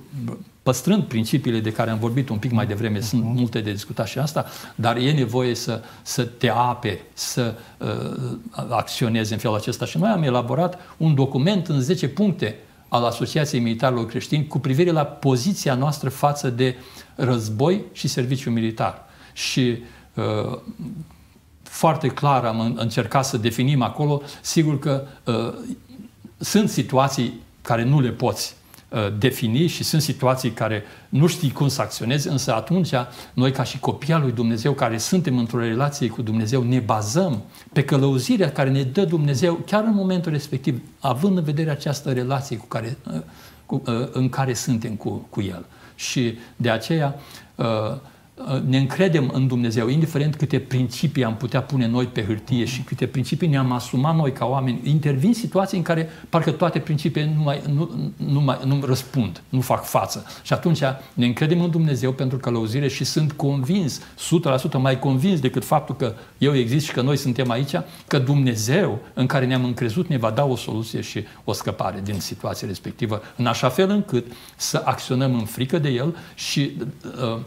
păstrând principiile de care am vorbit un pic mai devreme, uh-huh. sunt multe de discutat și asta, dar e nevoie să, să te aperi, să uh, acționezi în felul acesta. Și noi am elaborat un document în 10 puncte al Asociației Militarilor Creștini cu privire la poziția noastră față de război și serviciu militar. Și uh, foarte clar am încercat să definim acolo, sigur că uh, sunt situații care nu le poți Uh, defini și sunt situații care nu știi cum să acționezi, însă atunci noi ca și copii al lui Dumnezeu care suntem într-o relație cu Dumnezeu ne bazăm pe călăuzirea care ne dă Dumnezeu chiar în momentul respectiv, având în vedere această relație cu care, uh, cu, uh, în care suntem cu, cu El. Și de aceea Uh, ne încredem în Dumnezeu, indiferent câte principii am putea pune noi pe hârtie și câte principii ne-am asumat noi ca oameni, intervin situații în care parcă toate principiile nu mai, nu, nu mai nu răspund, nu fac față. Și atunci ne încredem în Dumnezeu pentru călăuzire și sunt convins, 100% mai convins decât faptul că eu exist și că noi suntem aici, că Dumnezeu în care ne-am încrezut ne va da o soluție și o scăpare din situația respectivă, în așa fel încât să acționăm în frică de El și uh,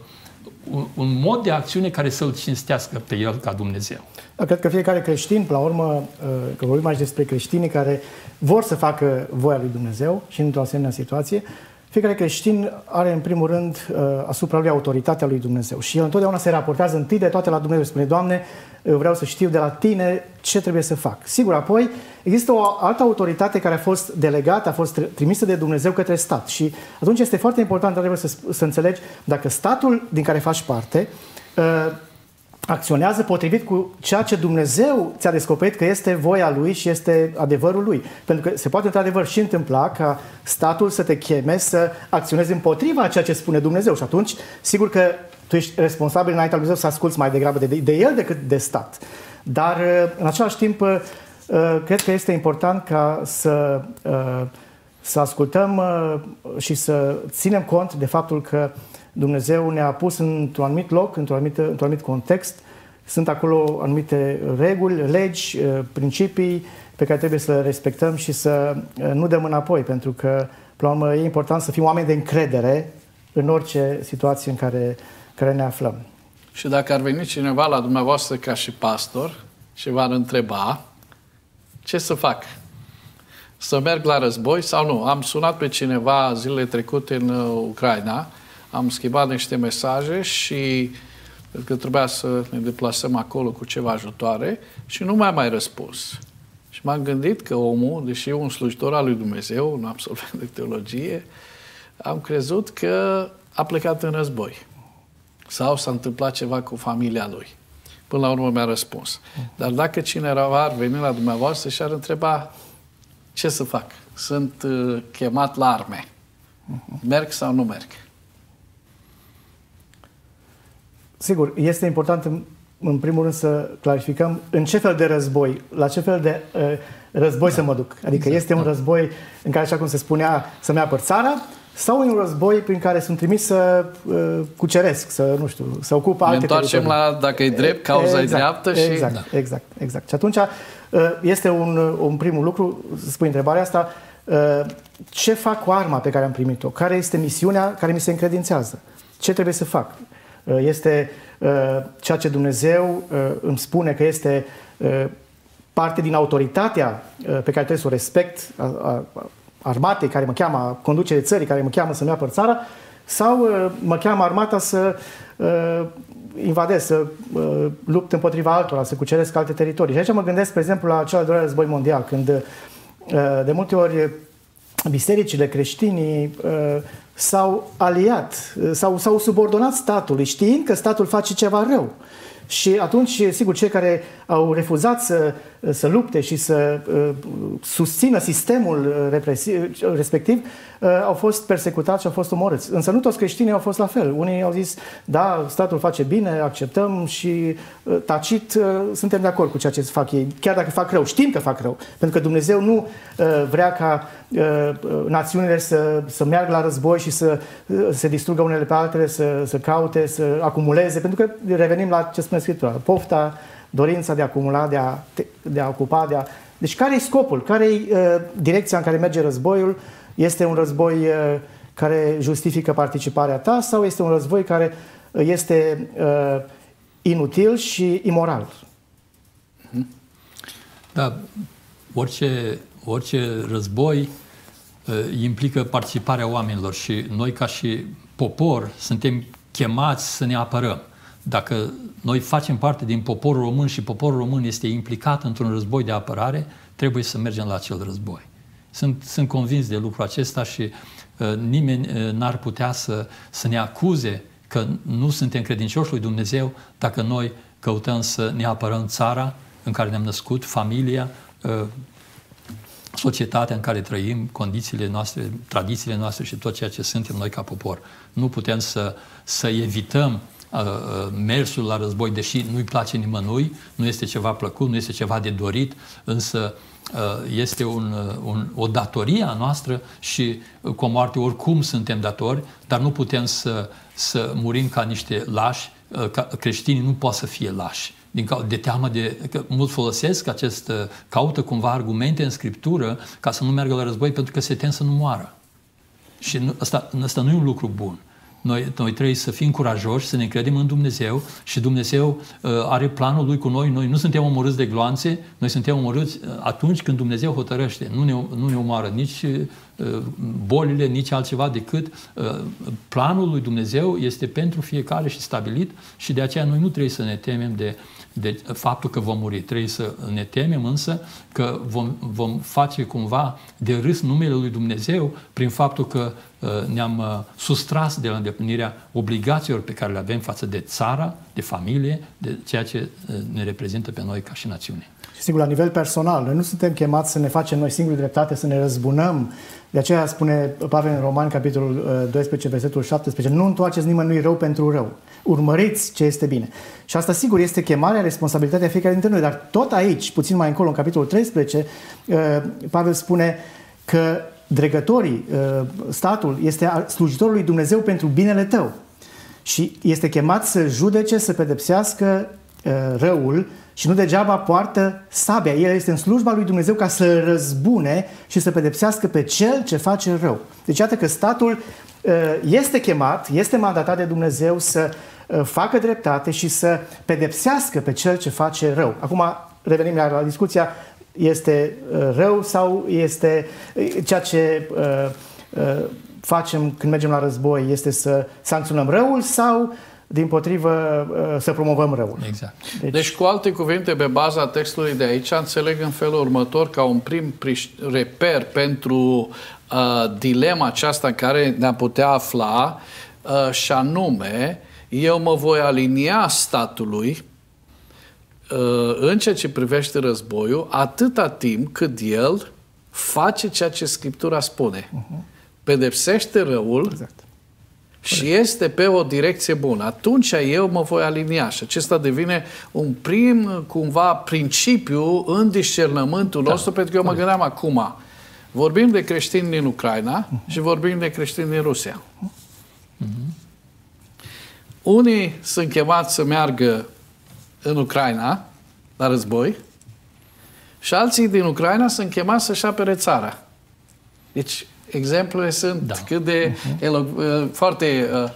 un, un mod de acțiune care să-L cinstească pe El ca Dumnezeu. Da, cred că fiecare creștin, până la urmă, uh, că vorbim aici despre creștinii care vor să facă voia lui Dumnezeu și într-o asemenea situație, fiecare creștin are în primul rând uh, asupra lui autoritatea lui Dumnezeu și el întotdeauna se raportează întâi de toate la Dumnezeu. Spune, Doamne, eu vreau să știu de la Tine ce trebuie să fac. Sigur, apoi există o altă autoritate care a fost delegată, a fost trimisă de Dumnezeu către stat și atunci este foarte important, trebuie să, să înțelegi dacă statul din care faci parte uh, acționează potrivit cu ceea ce Dumnezeu ți-a descoperit că este voia Lui și este adevărul Lui. Pentru că se poate într-adevăr și întâmpla ca statul să te cheme să acționezi împotriva a ceea ce spune Dumnezeu și atunci, sigur că tu ești responsabil înaintea lui Dumnezeu să asculți mai degrabă de, de El decât de stat. Dar în același timp, uh, cred că este important ca să, uh, să ascultăm uh, și să ținem cont de faptul că Dumnezeu ne-a pus într-un anumit loc, într-un anumit, într anumit context. Sunt acolo anumite reguli, legi, uh, principii pe care trebuie să le respectăm și să uh, nu dăm înapoi, pentru că, până la urmă, e important să fim oameni de încredere în orice situație în care, care ne aflăm. Și dacă ar veni cineva la dumneavoastră ca și pastor și v-ar întreba ce să fac? Să merg la război sau nu? Am sunat pe cineva zilele trecute în uh, Ucraina am schimbat niște mesaje și că trebuia să ne deplasăm acolo cu ceva ajutoare și nu mai mai răspuns. Și m-am gândit că omul, deși e un slujitor al lui Dumnezeu, un absolvent de teologie, am crezut că a plecat în război. Sau s-a întâmplat ceva cu familia lui. Până la urmă mi-a răspuns. Dar dacă cineva ar veni la dumneavoastră și ar întreba ce să fac? Sunt uh, chemat la arme. Merg sau nu merg? Sigur, este important în, în primul rând să clarificăm în ce fel de război, la ce fel de uh, război da. să mă duc. Adică exact, este un da. război în care, așa cum se spunea, să-mi apăr țara, sau un război prin care sunt trimis să uh, cuceresc, să, nu știu, să ocup alte Ne întoarcem teritorii. la, dacă e drept, cauza exact, e dreaptă și... Exact, da. exact, exact. Și atunci uh, este un, un primul lucru, să spui întrebarea asta, uh, ce fac cu arma pe care am primit-o? Care este misiunea care mi se încredințează? Ce trebuie să fac? Uh, este uh, ceea ce Dumnezeu uh, îmi spune că este parte din autoritatea uh, pe care trebuie să o respect, a, a, armatei care mă cheamă, a conducere țării care mă cheamă să-mi apăr țara, sau uh, mă cheamă armata să uh, invadez, să uh, lupt împotriva altora, să cuceresc alte teritorii. Și aici mă gândesc, spre exemplu, la cel al doilea război mondial, când uh, de multe ori bisericile, creștinii uh, s-au aliat, uh, s-au, s-au subordonat statului, știind că statul face ceva rău. Și atunci, sigur, cei care au refuzat să, să lupte și să uh, susțină sistemul uh, represiv, respectiv, uh, au fost persecutați și au fost omorâți. Însă nu toți creștinii au fost la fel. Unii au zis, da, statul face bine, acceptăm și uh, tacit uh, suntem de acord cu ceea ce fac ei, chiar dacă fac rău. Știm că fac rău, pentru că Dumnezeu nu uh, vrea ca uh, națiunile să, să meargă la război și să uh, se distrugă unele pe altele, să, să caute, să acumuleze, pentru că revenim la ce spune Scriptura, pofta, dorința de a acumula, de a, de a ocupa, de a... Deci care e scopul? Care e uh, direcția în care merge războiul? Este un război uh, care justifică participarea ta sau este un război care uh, este uh, inutil și imoral? Da, orice, orice război uh, implică participarea oamenilor și noi ca și popor suntem chemați să ne apărăm. Dacă noi facem parte din poporul român și poporul român este implicat într-un război de apărare, trebuie să mergem la acel război. Sunt, sunt convins de lucrul acesta și uh, nimeni uh, n-ar putea să, să ne acuze că nu suntem credincioși lui Dumnezeu dacă noi căutăm să ne apărăm țara în care ne-am născut, familia, uh, societatea în care trăim, condițiile noastre, tradițiile noastre și tot ceea ce suntem noi ca popor. Nu putem să, să evităm mersul la război, deși nu-i place nimănui, nu este ceva plăcut, nu este ceva de dorit, însă este un, un, o datorie a noastră și cu o moarte oricum suntem datori, dar nu putem să, să murim ca niște lași, ca creștinii nu pot să fie lași. Din cau- de teamă de că mult folosesc acest, caută cumva argumente în scriptură ca să nu meargă la război pentru că se tem să nu moară. Și nu, asta, asta nu e un lucru bun. Noi, noi trebuie să fim curajoși, să ne credem în Dumnezeu și Dumnezeu uh, are planul Lui cu noi. Noi nu suntem omorâți de gloanțe, noi suntem omorâți uh, atunci când Dumnezeu hotărăște. Nu ne, nu ne omoară nici uh, bolile, nici altceva decât uh, planul lui Dumnezeu este pentru fiecare și stabilit și de aceea noi nu trebuie să ne temem de, de faptul că vom muri. Trebuie să ne temem însă că vom, vom face cumva de râs numele lui Dumnezeu prin faptul că uh, ne-am uh, sustras de la îndeplinirea obligațiilor pe care le avem față de țara, de familie, de ceea ce uh, ne reprezintă pe noi ca și națiune. Și sigur, la nivel personal, noi nu suntem chemați să ne facem noi singuri dreptate, să ne răzbunăm. De aceea spune Pavel în Roman, capitolul 12, versetul 17, nu întoarceți nimănui rău pentru rău. Urmăriți ce este bine. Și asta, sigur, este chemarea, responsabilitatea fiecare dintre noi. Dar tot aici, puțin mai încolo, în capitolul 13, Pavel spune că dregătorii, statul, este slujitorul lui Dumnezeu pentru binele tău. Și este chemat să judece, să pedepsească răul și nu degeaba poartă sabia. El este în slujba lui Dumnezeu ca să răzbune și să pedepsească pe cel ce face rău. Deci iată că statul este chemat, este mandatat de Dumnezeu să facă dreptate și să pedepsească pe cel ce face rău. Acum revenim la, la discuția, este rău sau este ceea ce facem când mergem la război este să sancționăm răul sau din potrivă să promovăm răul. Exact. Deci, deci, cu alte cuvinte, pe baza textului de aici, înțeleg în felul următor ca un prim reper pentru uh, dilema aceasta în care ne-am putea afla, uh, și anume, eu mă voi alinia statului uh, în ceea ce privește războiul, atâta timp cât el face ceea ce Scriptura spune. Uh-huh. Pedepsește răul exact și este pe o direcție bună, atunci eu mă voi alinia și acesta devine un prim, cumva, principiu în discernământul da. nostru, pentru că eu mă gândeam acum, vorbim de creștini din Ucraina uh-huh. și vorbim de creștini din Rusia. Uh-huh. Unii sunt chemați să meargă în Ucraina la război și alții din Ucraina sunt chemați să-și apere țara. Deci, exemplele sunt da. cât de uh-huh. elog- uh, foarte uh,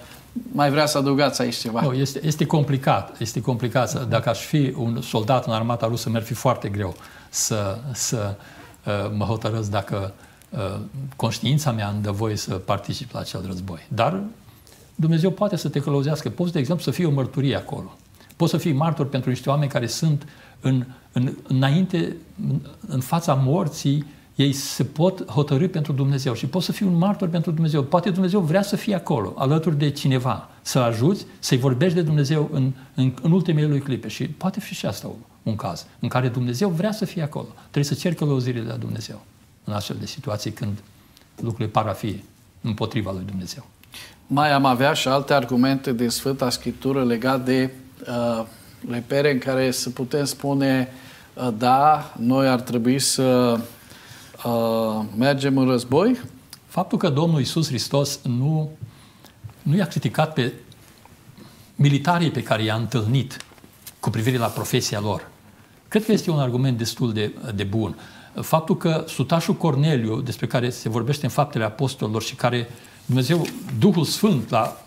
mai vrea să adăugați aici ceva. Nu, este, este complicat. Este complicat. Dacă aș fi un soldat în armata rusă, mi-ar fi foarte greu să, să uh, mă hotărăsc dacă uh, conștiința mea îmi dă voie să particip la acel război. Dar Dumnezeu poate să te călăuzească. Poți, de exemplu, să fii o mărturie acolo. Poți să fii martor pentru niște oameni care sunt în, în, înainte, în, în fața morții, ei se pot hotărâ pentru Dumnezeu și poți să fii un martor pentru Dumnezeu. Poate Dumnezeu vrea să fie acolo, alături de cineva, să ajuți, să-i vorbești de Dumnezeu în, în, în ultimele lui clipe. Și poate fi și asta un, un caz în care Dumnezeu vrea să fie acolo. Trebuie să ceri călăuzirile de la Dumnezeu în astfel de situații când lucrurile par a fi împotriva lui Dumnezeu. Mai am avea și alte argumente de Sfânta Scriptură legate de uh, repere în care să putem spune uh, da, noi ar trebui să uh, mergem în război? Faptul că Domnul Isus Hristos nu, nu i-a criticat pe militarii pe care i-a întâlnit cu privire la profesia lor, cred că este un argument destul de, de bun. Faptul că sutașul Corneliu, despre care se vorbește în faptele apostolilor și care Dumnezeu, Duhul Sfânt, l-a,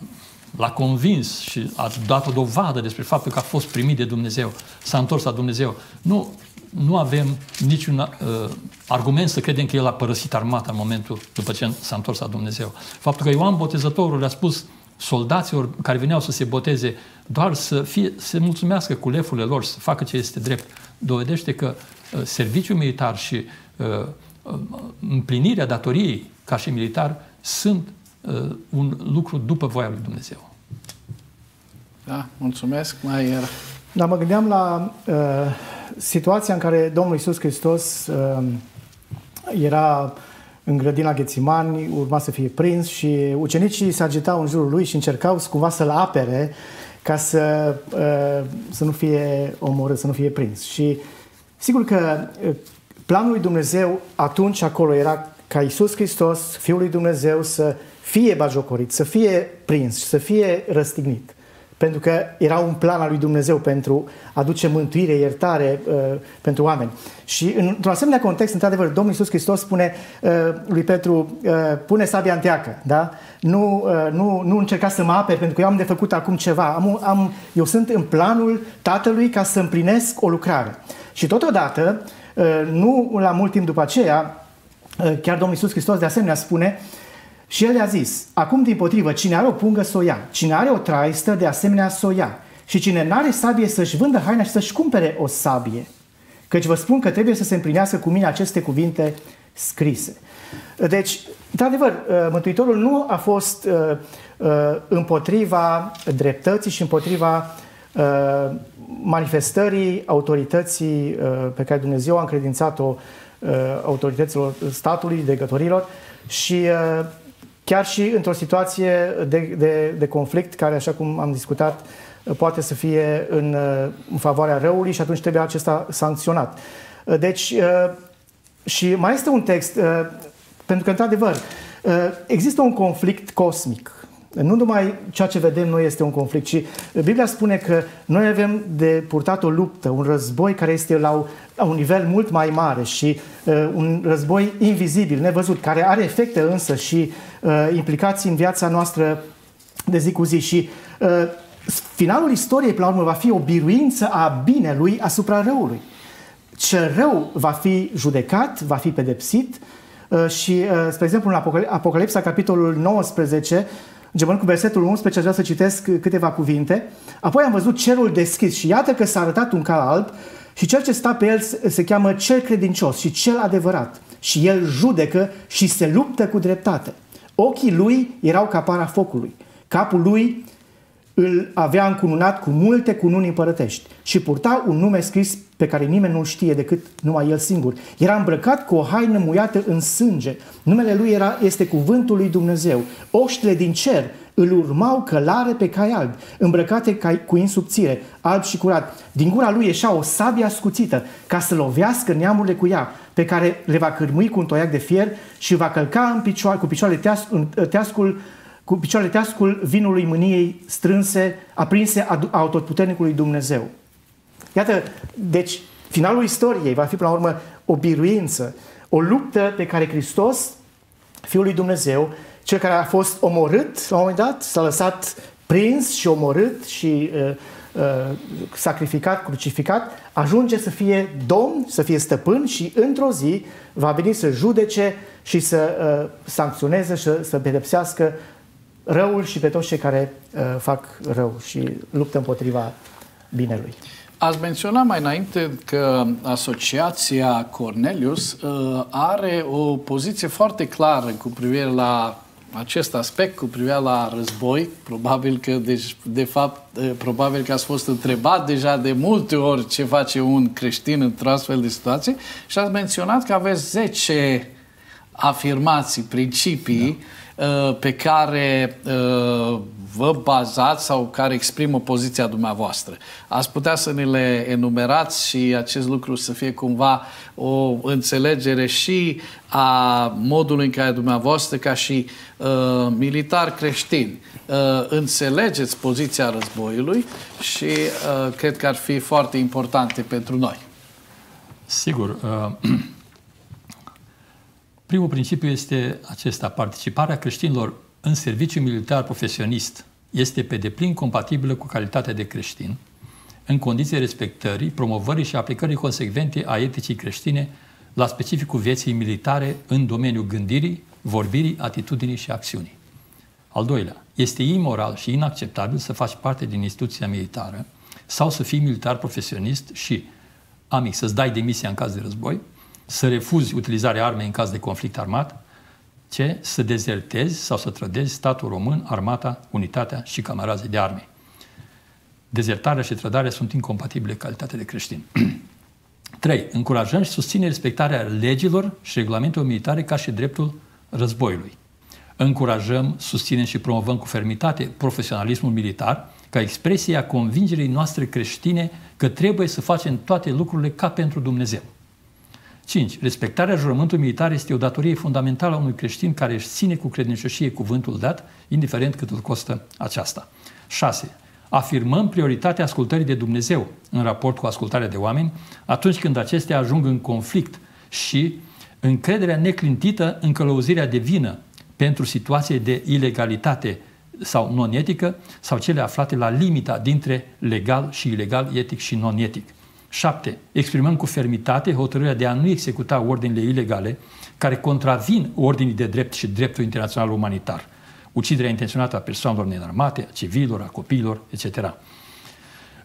l-a convins și a dat o dovadă despre faptul că a fost primit de Dumnezeu, s-a întors la Dumnezeu. Nu, nu avem niciun uh, argument să credem că el a părăsit armata în momentul după ce s-a întors la Dumnezeu. Faptul că Ioan Botezătorul le-a spus soldaților care veneau să se boteze doar să fie, să mulțumească cu lefurile lor, să facă ce este drept, dovedește că uh, serviciul militar și uh, uh, împlinirea datoriei ca și militar sunt uh, un lucru după voia lui Dumnezeu. Da, mulțumesc. Mai era. Dar mă gândeam la uh, situația în care Domnul Isus Hristos uh, era în grădina Ghețimani, urma să fie prins și ucenicii se agitau în jurul lui și încercau cumva să-l apere ca să, uh, să nu fie omorât, să nu fie prins. Și sigur că uh, planul lui Dumnezeu atunci acolo era ca Isus Hristos, Fiul lui Dumnezeu, să fie bajocorit, să fie prins, să fie răstignit pentru că era un plan al lui Dumnezeu pentru a aduce mântuire, iertare uh, pentru oameni. Și într-un asemenea context, într-adevăr, Domnul Iisus Hristos spune uh, lui Petru, uh, pune sabia în teacă, da? Nu, uh, nu, nu încerca să mă aperi, pentru că eu am de făcut acum ceva. Am, am, eu sunt în planul Tatălui ca să împlinesc o lucrare. Și totodată, uh, nu la mult timp după aceea, uh, chiar Domnul Iisus Hristos de asemenea spune uh, și el i-a zis, acum din potrivă, cine are o pungă să o ia, cine are o traistă, de asemenea să o ia. Și cine n-are sabie să-și vândă haina și să-și cumpere o sabie. Căci vă spun că trebuie să se împlinească cu mine aceste cuvinte scrise. Deci, într-adevăr, uh, Mântuitorul nu a fost uh, uh, împotriva dreptății și împotriva manifestării autorității pe care Dumnezeu a încredințat-o autorităților statului, degătorilor și chiar și într-o situație de, de, de conflict care, așa cum am discutat, poate să fie în, în favoarea răului și atunci trebuie acesta sancționat. Deci, și mai este un text, pentru că, într-adevăr, există un conflict cosmic. Nu numai ceea ce vedem noi este un conflict, ci Biblia spune că noi avem de purtat o luptă, un război care este la la un nivel mult mai mare și uh, un război invizibil, nevăzut, care are efecte însă și uh, implicații în viața noastră de zi cu zi și uh, finalul istoriei, până la urmă, va fi o biruință a binelui asupra răului. Ce rău va fi judecat, va fi pedepsit uh, și, uh, spre exemplu, în Apocalipsa, capitolul 19, Începând cu versetul 11, aș vrea să citesc câteva cuvinte. Apoi am văzut cerul deschis și iată că s-a arătat un cal alb și cel ce sta pe el se cheamă cel credincios și cel adevărat. Și el judecă și se luptă cu dreptate. Ochii lui erau ca para focului. Capul lui îl avea încununat cu multe cununi împărătești și purta un nume scris pe care nimeni nu știe decât numai el singur. Era îmbrăcat cu o haină muiată în sânge. Numele lui era, este cuvântul lui Dumnezeu. Oștile din cer îl urmau călare pe cai albi, îmbrăcate ca cu insubțire, alb și curat. Din gura lui ieșea o sabie ascuțită ca să lovească neamurile cu ea, pe care le va cârmui cu un toiac de fier și va călca în picioare, cu picioarele teas, în teascul cu picioarele teascul vinului mâniei strânse, aprinse a autoputernicului Dumnezeu. Iată, deci, finalul istoriei va fi, până la urmă, o biruință, o luptă pe care Hristos, Fiul lui Dumnezeu, cel care a fost omorât la un moment dat, s-a lăsat prins și omorât și uh, uh, sacrificat, crucificat, ajunge să fie domn, să fie stăpân și într-o zi va veni să judece și să uh, sancționeze și să, să pedepsească răul și pe toți cei care uh, fac rău și luptă împotriva binelui. Ați menționat mai înainte că Asociația Cornelius uh, are o poziție foarte clară cu privire la acest aspect, cu privire la război. Probabil că, deci, de fapt, uh, probabil că ați fost întrebat deja de multe ori ce face un creștin într-o astfel de situație și ați menționat că aveți 10 afirmații, principii da. Uh, pe care uh, vă bazați sau care exprimă poziția dumneavoastră. Ați putea să ne le enumerați și acest lucru să fie cumva o înțelegere și a modului în care dumneavoastră, ca și uh, militar creștin, uh, înțelegeți poziția războiului și uh, cred că ar fi foarte importante pentru noi. Sigur. Uh, primul principiu este acesta. Participarea creștinilor în serviciu militar profesionist este pe deplin compatibilă cu calitatea de creștin, în condiții respectării, promovării și aplicării consecvente a eticii creștine la specificul vieții militare în domeniul gândirii, vorbirii, atitudinii și acțiunii. Al doilea, este imoral și inacceptabil să faci parte din instituția militară sau să fii militar profesionist și, amic, să-ți dai demisia în caz de război, să refuzi utilizarea armei în caz de conflict armat, ce? Să dezertezi sau să trădezi statul român, armata, unitatea și camarazii de arme. Dezertarea și trădarea sunt incompatibile calitate de creștin. 3. Încurajăm și susținem respectarea legilor și regulamentelor militare ca și dreptul războiului. Încurajăm, susținem și promovăm cu fermitate profesionalismul militar ca expresie a convingerii noastre creștine că trebuie să facem toate lucrurile ca pentru Dumnezeu. 5. Respectarea jurământului militar este o datorie fundamentală a unui creștin care își ține cu credincioșie cuvântul dat, indiferent cât îl costă aceasta. 6. Afirmăm prioritatea ascultării de Dumnezeu în raport cu ascultarea de oameni atunci când acestea ajung în conflict și încrederea neclintită în călăuzirea divină pentru situații de ilegalitate sau non-etică sau cele aflate la limita dintre legal și ilegal, etic și non-etic. 7. Exprimăm cu fermitate hotărârea de a nu executa ordinile ilegale care contravin ordinii de drept și dreptul internațional umanitar. Uciderea intenționată a persoanelor neînarmate, a civililor, a copiilor, etc.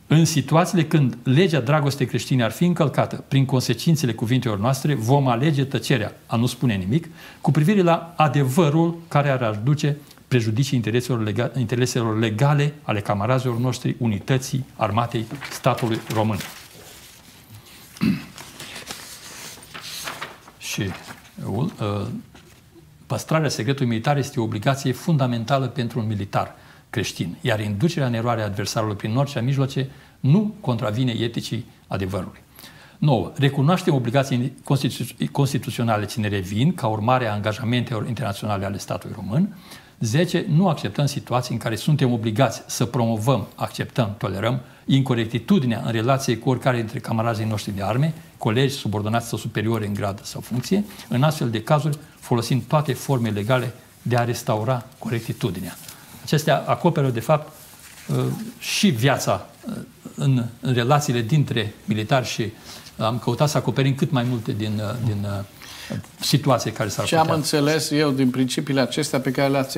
În situațiile când legea dragostei creștine ar fi încălcată prin consecințele cuvintelor noastre, vom alege tăcerea, a nu spune nimic, cu privire la adevărul care ar aduce prejudicii intereselor legale, intereselor legale ale camarazilor noștri, unității armatei statului român. și uh, păstrarea secretului militar este o obligație fundamentală pentru un militar creștin, iar inducerea în eroare a adversarului prin orice mijloace nu contravine eticii adevărului. 9. Recunoaștem obligații constituț- constituționale ce ne revin ca urmare a angajamentelor internaționale ale statului român. 10. Nu acceptăm situații în care suntem obligați să promovăm, acceptăm, tolerăm incorectitudinea în relație cu oricare dintre camarazii noștri de arme, colegi, subordonați sau superiori în grad sau funcție, în astfel de cazuri folosind toate forme legale de a restaura corectitudinea. Acestea acoperă, de fapt, uh, și viața uh, în, în relațiile dintre militari și am căutat să acoperim cât mai multe din, uh, din situație care s-ar Ce putea. am înțeles eu din principiile acestea pe care le-ați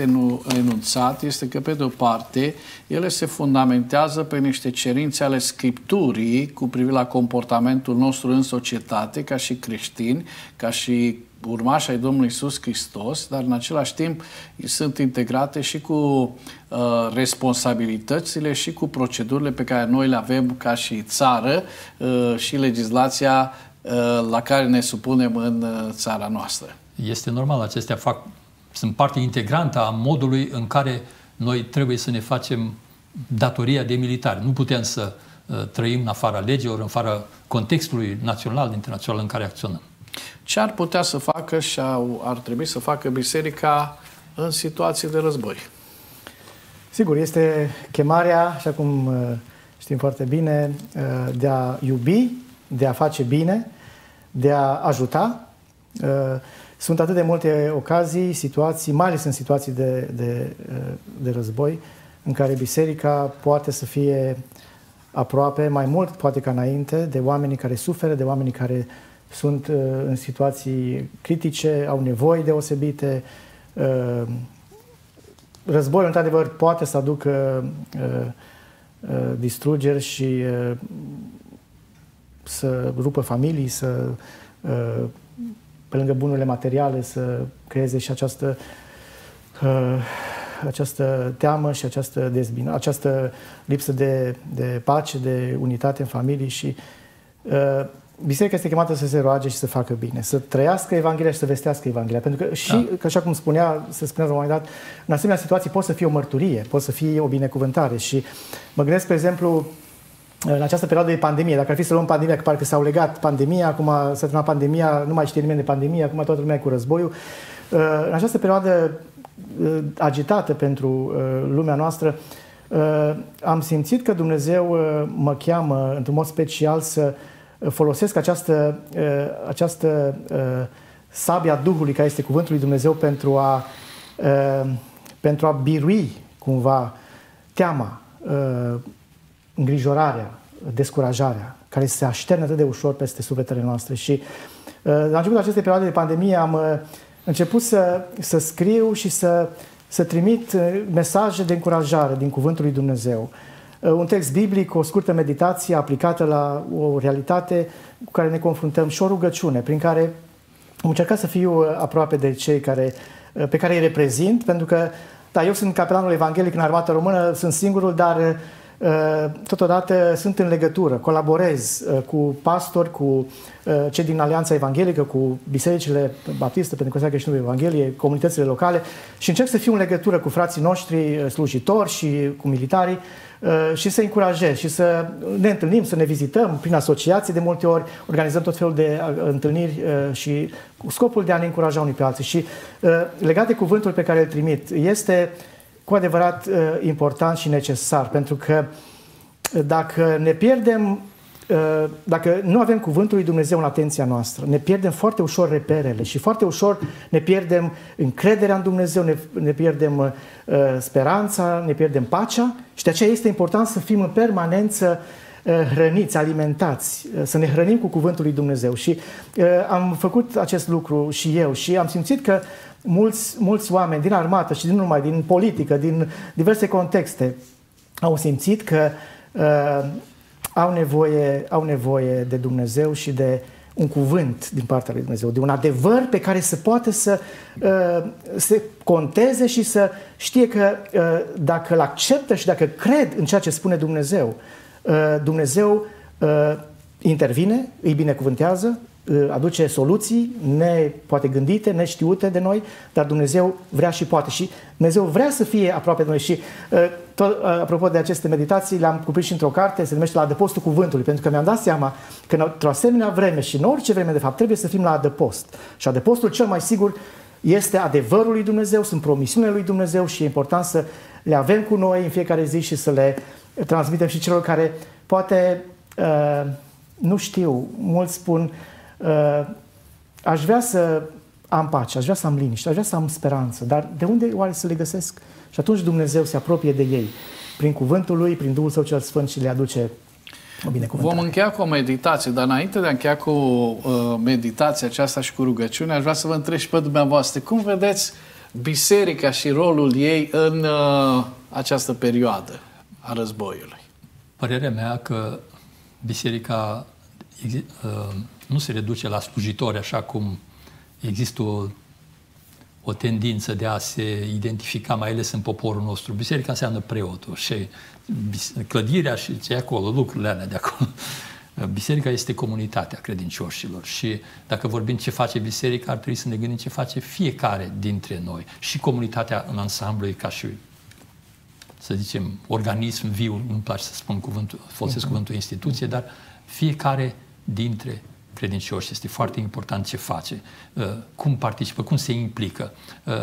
enunțat este că, pe de o parte, ele se fundamentează pe niște cerințe ale Scripturii cu privire la comportamentul nostru în societate, ca și creștini, ca și urmași ai Domnului Isus Hristos, dar în același timp sunt integrate și cu uh, responsabilitățile și cu procedurile pe care noi le avem ca și țară uh, și legislația Uh, la care ne supunem în uh, țara noastră. Este normal, acestea fac, sunt parte integrantă a modului în care noi trebuie să ne facem datoria de militari. Nu putem să uh, trăim în afara legilor, în afara contextului național, internațional în care acționăm. Ce ar putea să facă și ar trebui să facă biserica în situații de război? Sigur, este chemarea, așa cum știm foarte bine, de a iubi, de a face bine, de a ajuta. Uh, sunt atât de multe ocazii, situații, mai ales în situații de, de, uh, de război, în care biserica poate să fie aproape, mai mult poate ca înainte, de oamenii care suferă, de oamenii care sunt uh, în situații critice, au nevoi deosebite. Uh, războiul, într-adevăr, poate să aducă uh, distrugeri și să rupă familii, să pe lângă bunurile materiale să creeze și această această teamă și această dezbină, această lipsă de, de pace, de unitate în familie și uh, biserica este chemată să se roage și să facă bine, să trăiască Evanghelia și să vestească Evanghelia. Pentru că și, da. că așa cum spunea, se spunea la un moment dat, în asemenea situații poate să fie o mărturie, poate să fie o binecuvântare și mă gândesc, pe exemplu, în această perioadă de pandemie, dacă ar fi să luăm pandemia, că parcă s-au legat pandemia, acum s-a terminat pandemia, nu mai știe nimeni de pandemie, acum toată lumea e cu războiul. Uh, în această perioadă uh, agitată pentru uh, lumea noastră, am simțit că Dumnezeu mă cheamă într-un mod special să folosesc această, această sabia Duhului, care este cuvântul lui Dumnezeu, pentru a, pentru a birui cumva teama, îngrijorarea, descurajarea, care se așterne atât de ușor peste sufletele noastre. Și la începutul acestei perioade de pandemie am început să, să scriu și să, să trimit mesaje de încurajare din Cuvântul lui Dumnezeu. Un text biblic, o scurtă meditație aplicată la o realitate cu care ne confruntăm și o rugăciune prin care am încercat să fiu aproape de cei care, pe care îi reprezint, pentru că, da, eu sunt capelanul evanghelic în armata română, sunt singurul, dar Uh, totodată sunt în legătură, colaborez uh, cu pastori, cu uh, cei din Alianța Evanghelică, cu bisericile baptiste, pentru că creștinul Evanghelie, comunitățile locale și încerc să fiu în legătură cu frații noștri slujitori și cu militarii și să încurajez și să ne întâlnim, să ne vizităm prin asociații de multe ori, organizăm tot felul de întâlniri și cu scopul de a ne încuraja unii pe alții. Și legat de cuvântul pe care îl trimit, este cu adevărat uh, important și necesar, pentru că uh, dacă ne pierdem, uh, dacă nu avem cuvântul lui Dumnezeu în atenția noastră, ne pierdem foarte ușor reperele și foarte ușor ne pierdem încrederea în Dumnezeu, ne, ne pierdem speranța, ne pierdem pacea și de aceea este important să fim în permanență hrăniți, alimentați, să ne hrănim cu cuvântul lui Dumnezeu. Și am făcut acest lucru și eu și am simțit că mulți, mulți oameni din armată și din numai din politică, din diverse contexte, au simțit că uh, au, nevoie, au nevoie de Dumnezeu și de un cuvânt din partea lui Dumnezeu, de un adevăr pe care să poată să uh, se conteze și să știe că uh, dacă îl acceptă și dacă cred în ceea ce spune Dumnezeu, uh, Dumnezeu uh, intervine, îi binecuvântează, aduce soluții ne poate gândite, neștiute de noi, dar Dumnezeu vrea și poate. Și Dumnezeu vrea să fie aproape de noi. Și uh, tot, uh, apropo de aceste meditații, le-am cuprins și într-o carte, se numește La adăpostul cuvântului, pentru că mi-am dat seama că într-o asemenea vreme și în orice vreme, de fapt, trebuie să fim la adăpost. Și adăpostul cel mai sigur este adevărul lui Dumnezeu, sunt promisiunile lui Dumnezeu și e important să le avem cu noi în fiecare zi și să le transmitem și celor care poate uh, nu știu, mulți spun Uh, aș vrea să am pace, aș vrea să am liniște, aș vrea să am speranță, dar de unde oare să le găsesc? Și atunci Dumnezeu se apropie de ei prin cuvântul Lui, prin Duhul Său cel Sfânt și le aduce o binecuvântare. Vom încheia cu o meditație, dar înainte de a încheia cu uh, meditația aceasta și cu rugăciunea, aș vrea să vă întreb și pe dumneavoastră, cum vedeți biserica și rolul ei în uh, această perioadă a războiului? Părerea mea că biserica uh, nu se reduce la slujitori așa cum există o, o tendință de a se identifica mai ales în poporul nostru. Biserica înseamnă preotul și clădirea și ce acolo, lucrurile alea de acolo. Biserica este comunitatea credincioșilor și dacă vorbim ce face biserica, ar trebui să ne gândim ce face fiecare dintre noi și comunitatea în ansamblu e ca și să zicem, organism viu, nu-mi place să spun cuvântul, folosesc uh-huh. cuvântul instituție, dar fiecare dintre credincioși, este foarte important ce face, uh, cum participă, cum se implică, uh,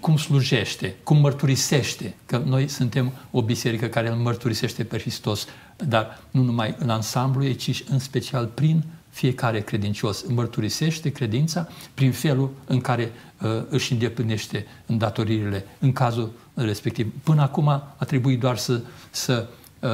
cum slujește, cum mărturisește, că noi suntem o biserică care îl mărturisește pe Hristos, dar nu numai în ansamblu, ci în special prin fiecare credincios. Mărturisește credința prin felul în care uh, își îndeplinește îndatoririle. În cazul respectiv. Până acum a trebuit doar să, să uh,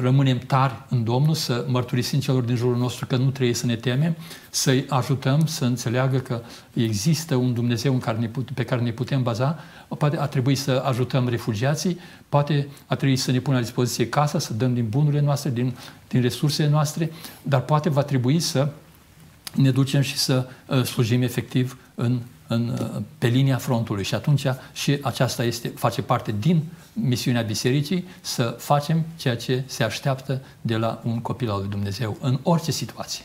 rămânem tari în Domnul, să mărturisim celor din jurul nostru că nu trebuie să ne temem, să-i ajutăm să înțeleagă că există un Dumnezeu în care ne put, pe care ne putem baza, poate a trebui să ajutăm refugiații, poate a trebui să ne punem la dispoziție casa, să dăm din bunurile noastre, din, din resursele noastre, dar poate va trebui să ne ducem și să uh, slujim efectiv în, în, uh, pe linia frontului. Și atunci și aceasta este, face parte din misiunea bisericii, să facem ceea ce se așteaptă de la un copil al lui Dumnezeu în orice situație.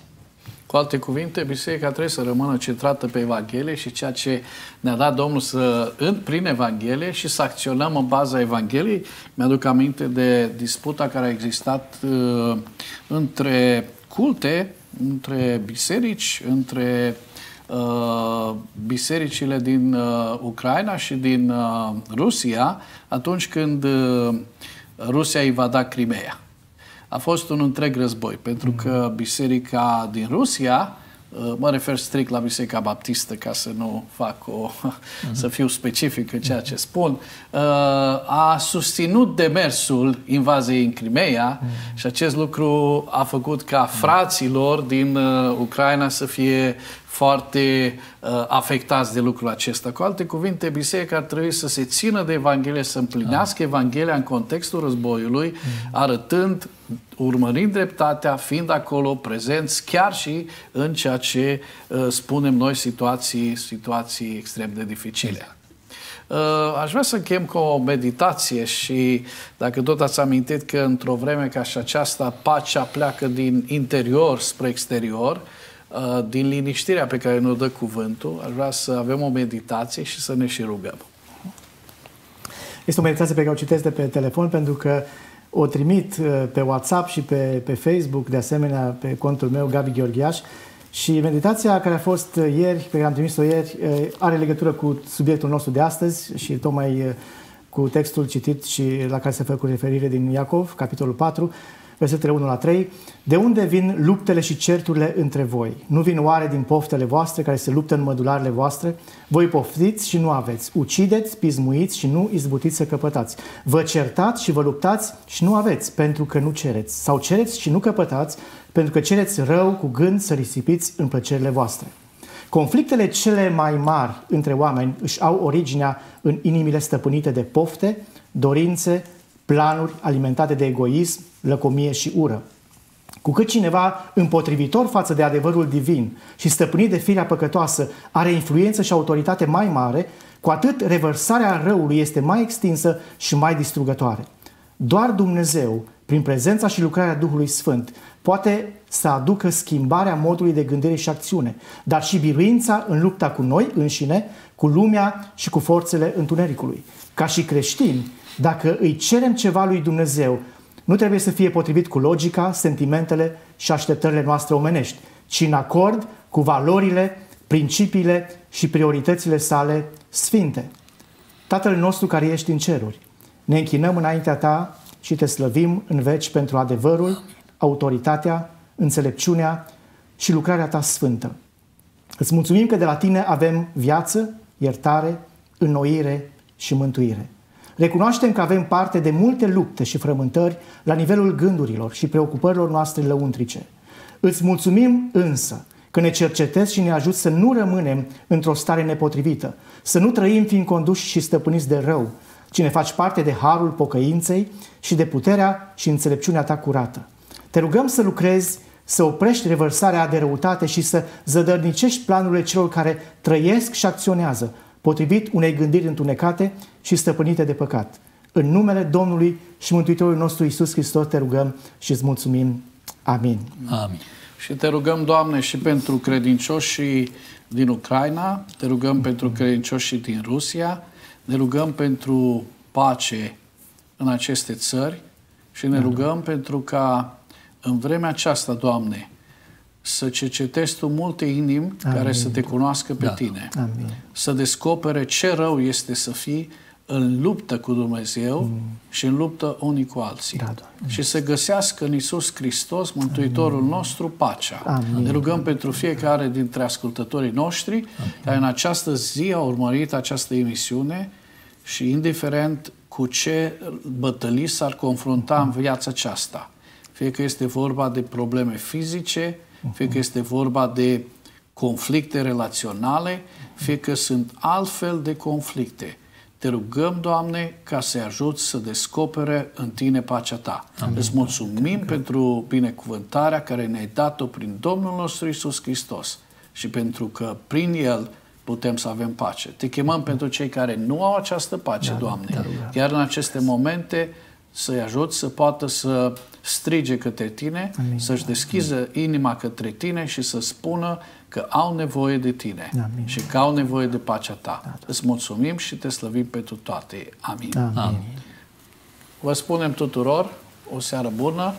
Cu alte cuvinte, biserica trebuie să rămână centrată pe Evanghelie și ceea ce ne-a dat Domnul să, în, prin Evanghelie și să acționăm în baza Evangheliei. Mi-aduc aminte de disputa care a existat uh, între culte între biserici, între uh, bisericile din uh, Ucraina și din uh, Rusia atunci când uh, Rusia îi va da Crimea. A fost un întreg război, pentru că biserica din Rusia Uh, mă refer strict la Biserica Baptistă ca să nu fac o, uh-huh. să fiu specific în ceea ce spun, uh, a susținut demersul invaziei în Crimea uh-huh. și acest lucru a făcut ca fraților din uh, Ucraina să fie foarte uh, afectați de lucrul acesta. Cu alte cuvinte, biserica ar trebui să se țină de Evanghelie, să împlinească da. Evanghelia în contextul războiului, mm. arătând, urmărind dreptatea, fiind acolo prezenți chiar și în ceea ce uh, spunem noi situații, situații extrem de dificile. Exact. Uh, aș vrea să închem cu o meditație și dacă tot ați amintit că într-o vreme ca și aceasta pacea pleacă din interior spre exterior, Uh, din liniștirea pe care ne-o dă cuvântul, aș vrea să avem o meditație și să ne și rugăm. Este o meditație pe care o citesc de pe telefon pentru că o trimit uh, pe WhatsApp și pe, pe Facebook, de asemenea pe contul meu, Gabi Gheorghiaș. Și meditația care a fost ieri, pe care am trimis-o ieri, uh, are legătură cu subiectul nostru de astăzi și tocmai cu textul citit și la care se fă cu referire din Iacov, capitolul 4, versetele 1 la 3, de unde vin luptele și certurile între voi? Nu vin oare din poftele voastre care se luptă în mădularele voastre? Voi poftiți și nu aveți, ucideți, pismuiți și nu izbutiți să căpătați. Vă certați și vă luptați și nu aveți, pentru că nu cereți. Sau cereți și nu căpătați, pentru că cereți rău cu gând să risipiți în plăcerile voastre. Conflictele cele mai mari între oameni își au originea în inimile stăpânite de pofte, dorințe, planuri alimentate de egoism, lăcomie și ură. Cu cât cineva împotrivitor față de adevărul divin și stăpânit de firea păcătoasă are influență și autoritate mai mare, cu atât revărsarea răului este mai extinsă și mai distrugătoare. Doar Dumnezeu, prin prezența și lucrarea Duhului Sfânt, poate să aducă schimbarea modului de gândire și acțiune, dar și biruința în lupta cu noi înșine, cu lumea și cu forțele întunericului. Ca și creștini, dacă îi cerem ceva lui Dumnezeu, nu trebuie să fie potrivit cu logica, sentimentele și așteptările noastre omenești, ci în acord cu valorile, principiile și prioritățile sale sfinte. Tatăl nostru care ești în ceruri, ne închinăm înaintea ta și te slăvim în veci pentru adevărul, autoritatea, înțelepciunea și lucrarea ta sfântă. Îți mulțumim că de la tine avem viață, iertare, înnoire și mântuire. Recunoaștem că avem parte de multe lupte și frământări la nivelul gândurilor și preocupărilor noastre lăuntrice. Îți mulțumim însă că ne cercetezi și ne ajuți să nu rămânem într-o stare nepotrivită, să nu trăim fiind conduși și stăpâniți de rău, ci ne faci parte de harul pocăinței și de puterea și înțelepciunea ta curată. Te rugăm să lucrezi, să oprești revărsarea de răutate și să zădărnicești planurile celor care trăiesc și acționează potrivit unei gândiri întunecate și stăpânite de păcat. În numele Domnului și Mântuitorului nostru Isus Hristos te rugăm și îți mulțumim. Amin. Amin. Și te rugăm, Doamne, și pentru credincioșii din Ucraina, te rugăm pentru credincioșii din Rusia, ne rugăm pentru pace în aceste țări și ne rugăm pentru ca în vremea aceasta, Doamne, să cercetezi tu multe inimi Amin. care să te cunoască pe da. tine. Amin. Să descopere ce rău este să fii în luptă cu Dumnezeu mm. și în luptă unii cu alții. Da, și să găsească în Isus Hristos, Mântuitorul Amin. nostru, pacea. Amin. Ne rugăm pentru fiecare dintre ascultătorii noștri Amin. care în această zi au urmărit această emisiune și indiferent cu ce bătălii s-ar confrunta în viața aceasta, fie că este vorba de probleme fizice, fie că este vorba de conflicte relaționale, fie că sunt altfel de conflicte. Te rugăm, Doamne, ca să-i ajut să descopere în Tine pacea Ta. Amin. Îți mulțumim pentru binecuvântarea care ne-ai dat-o prin Domnul nostru Isus Hristos și pentru că prin El putem să avem pace. Te chemăm pentru cei care nu au această pace, da, Doamne. Da, da. Chiar în aceste momente să-i ajut să poată să strige către Tine, Amin. să-și deschiză inima către Tine și să spună că au nevoie de Tine Amin. și că au nevoie de pacea Ta. Da, da. Îți mulțumim și te slăvim pentru toate. Amin. Amin. Amin. Vă spunem tuturor o seară bună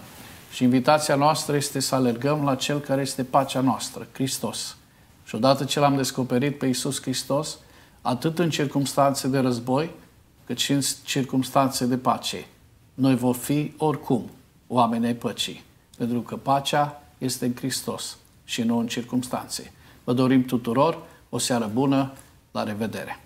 și invitația noastră este să alergăm la Cel care este pacea noastră, Hristos. Și odată ce l-am descoperit pe Iisus Hristos, atât în circunstanțe de război, cât și în circunstanțe de pace, noi vom fi oricum oameni ai păcii. Pentru că pacea este în Hristos și nu în circunstanțe. Vă dorim tuturor o seară bună, la revedere!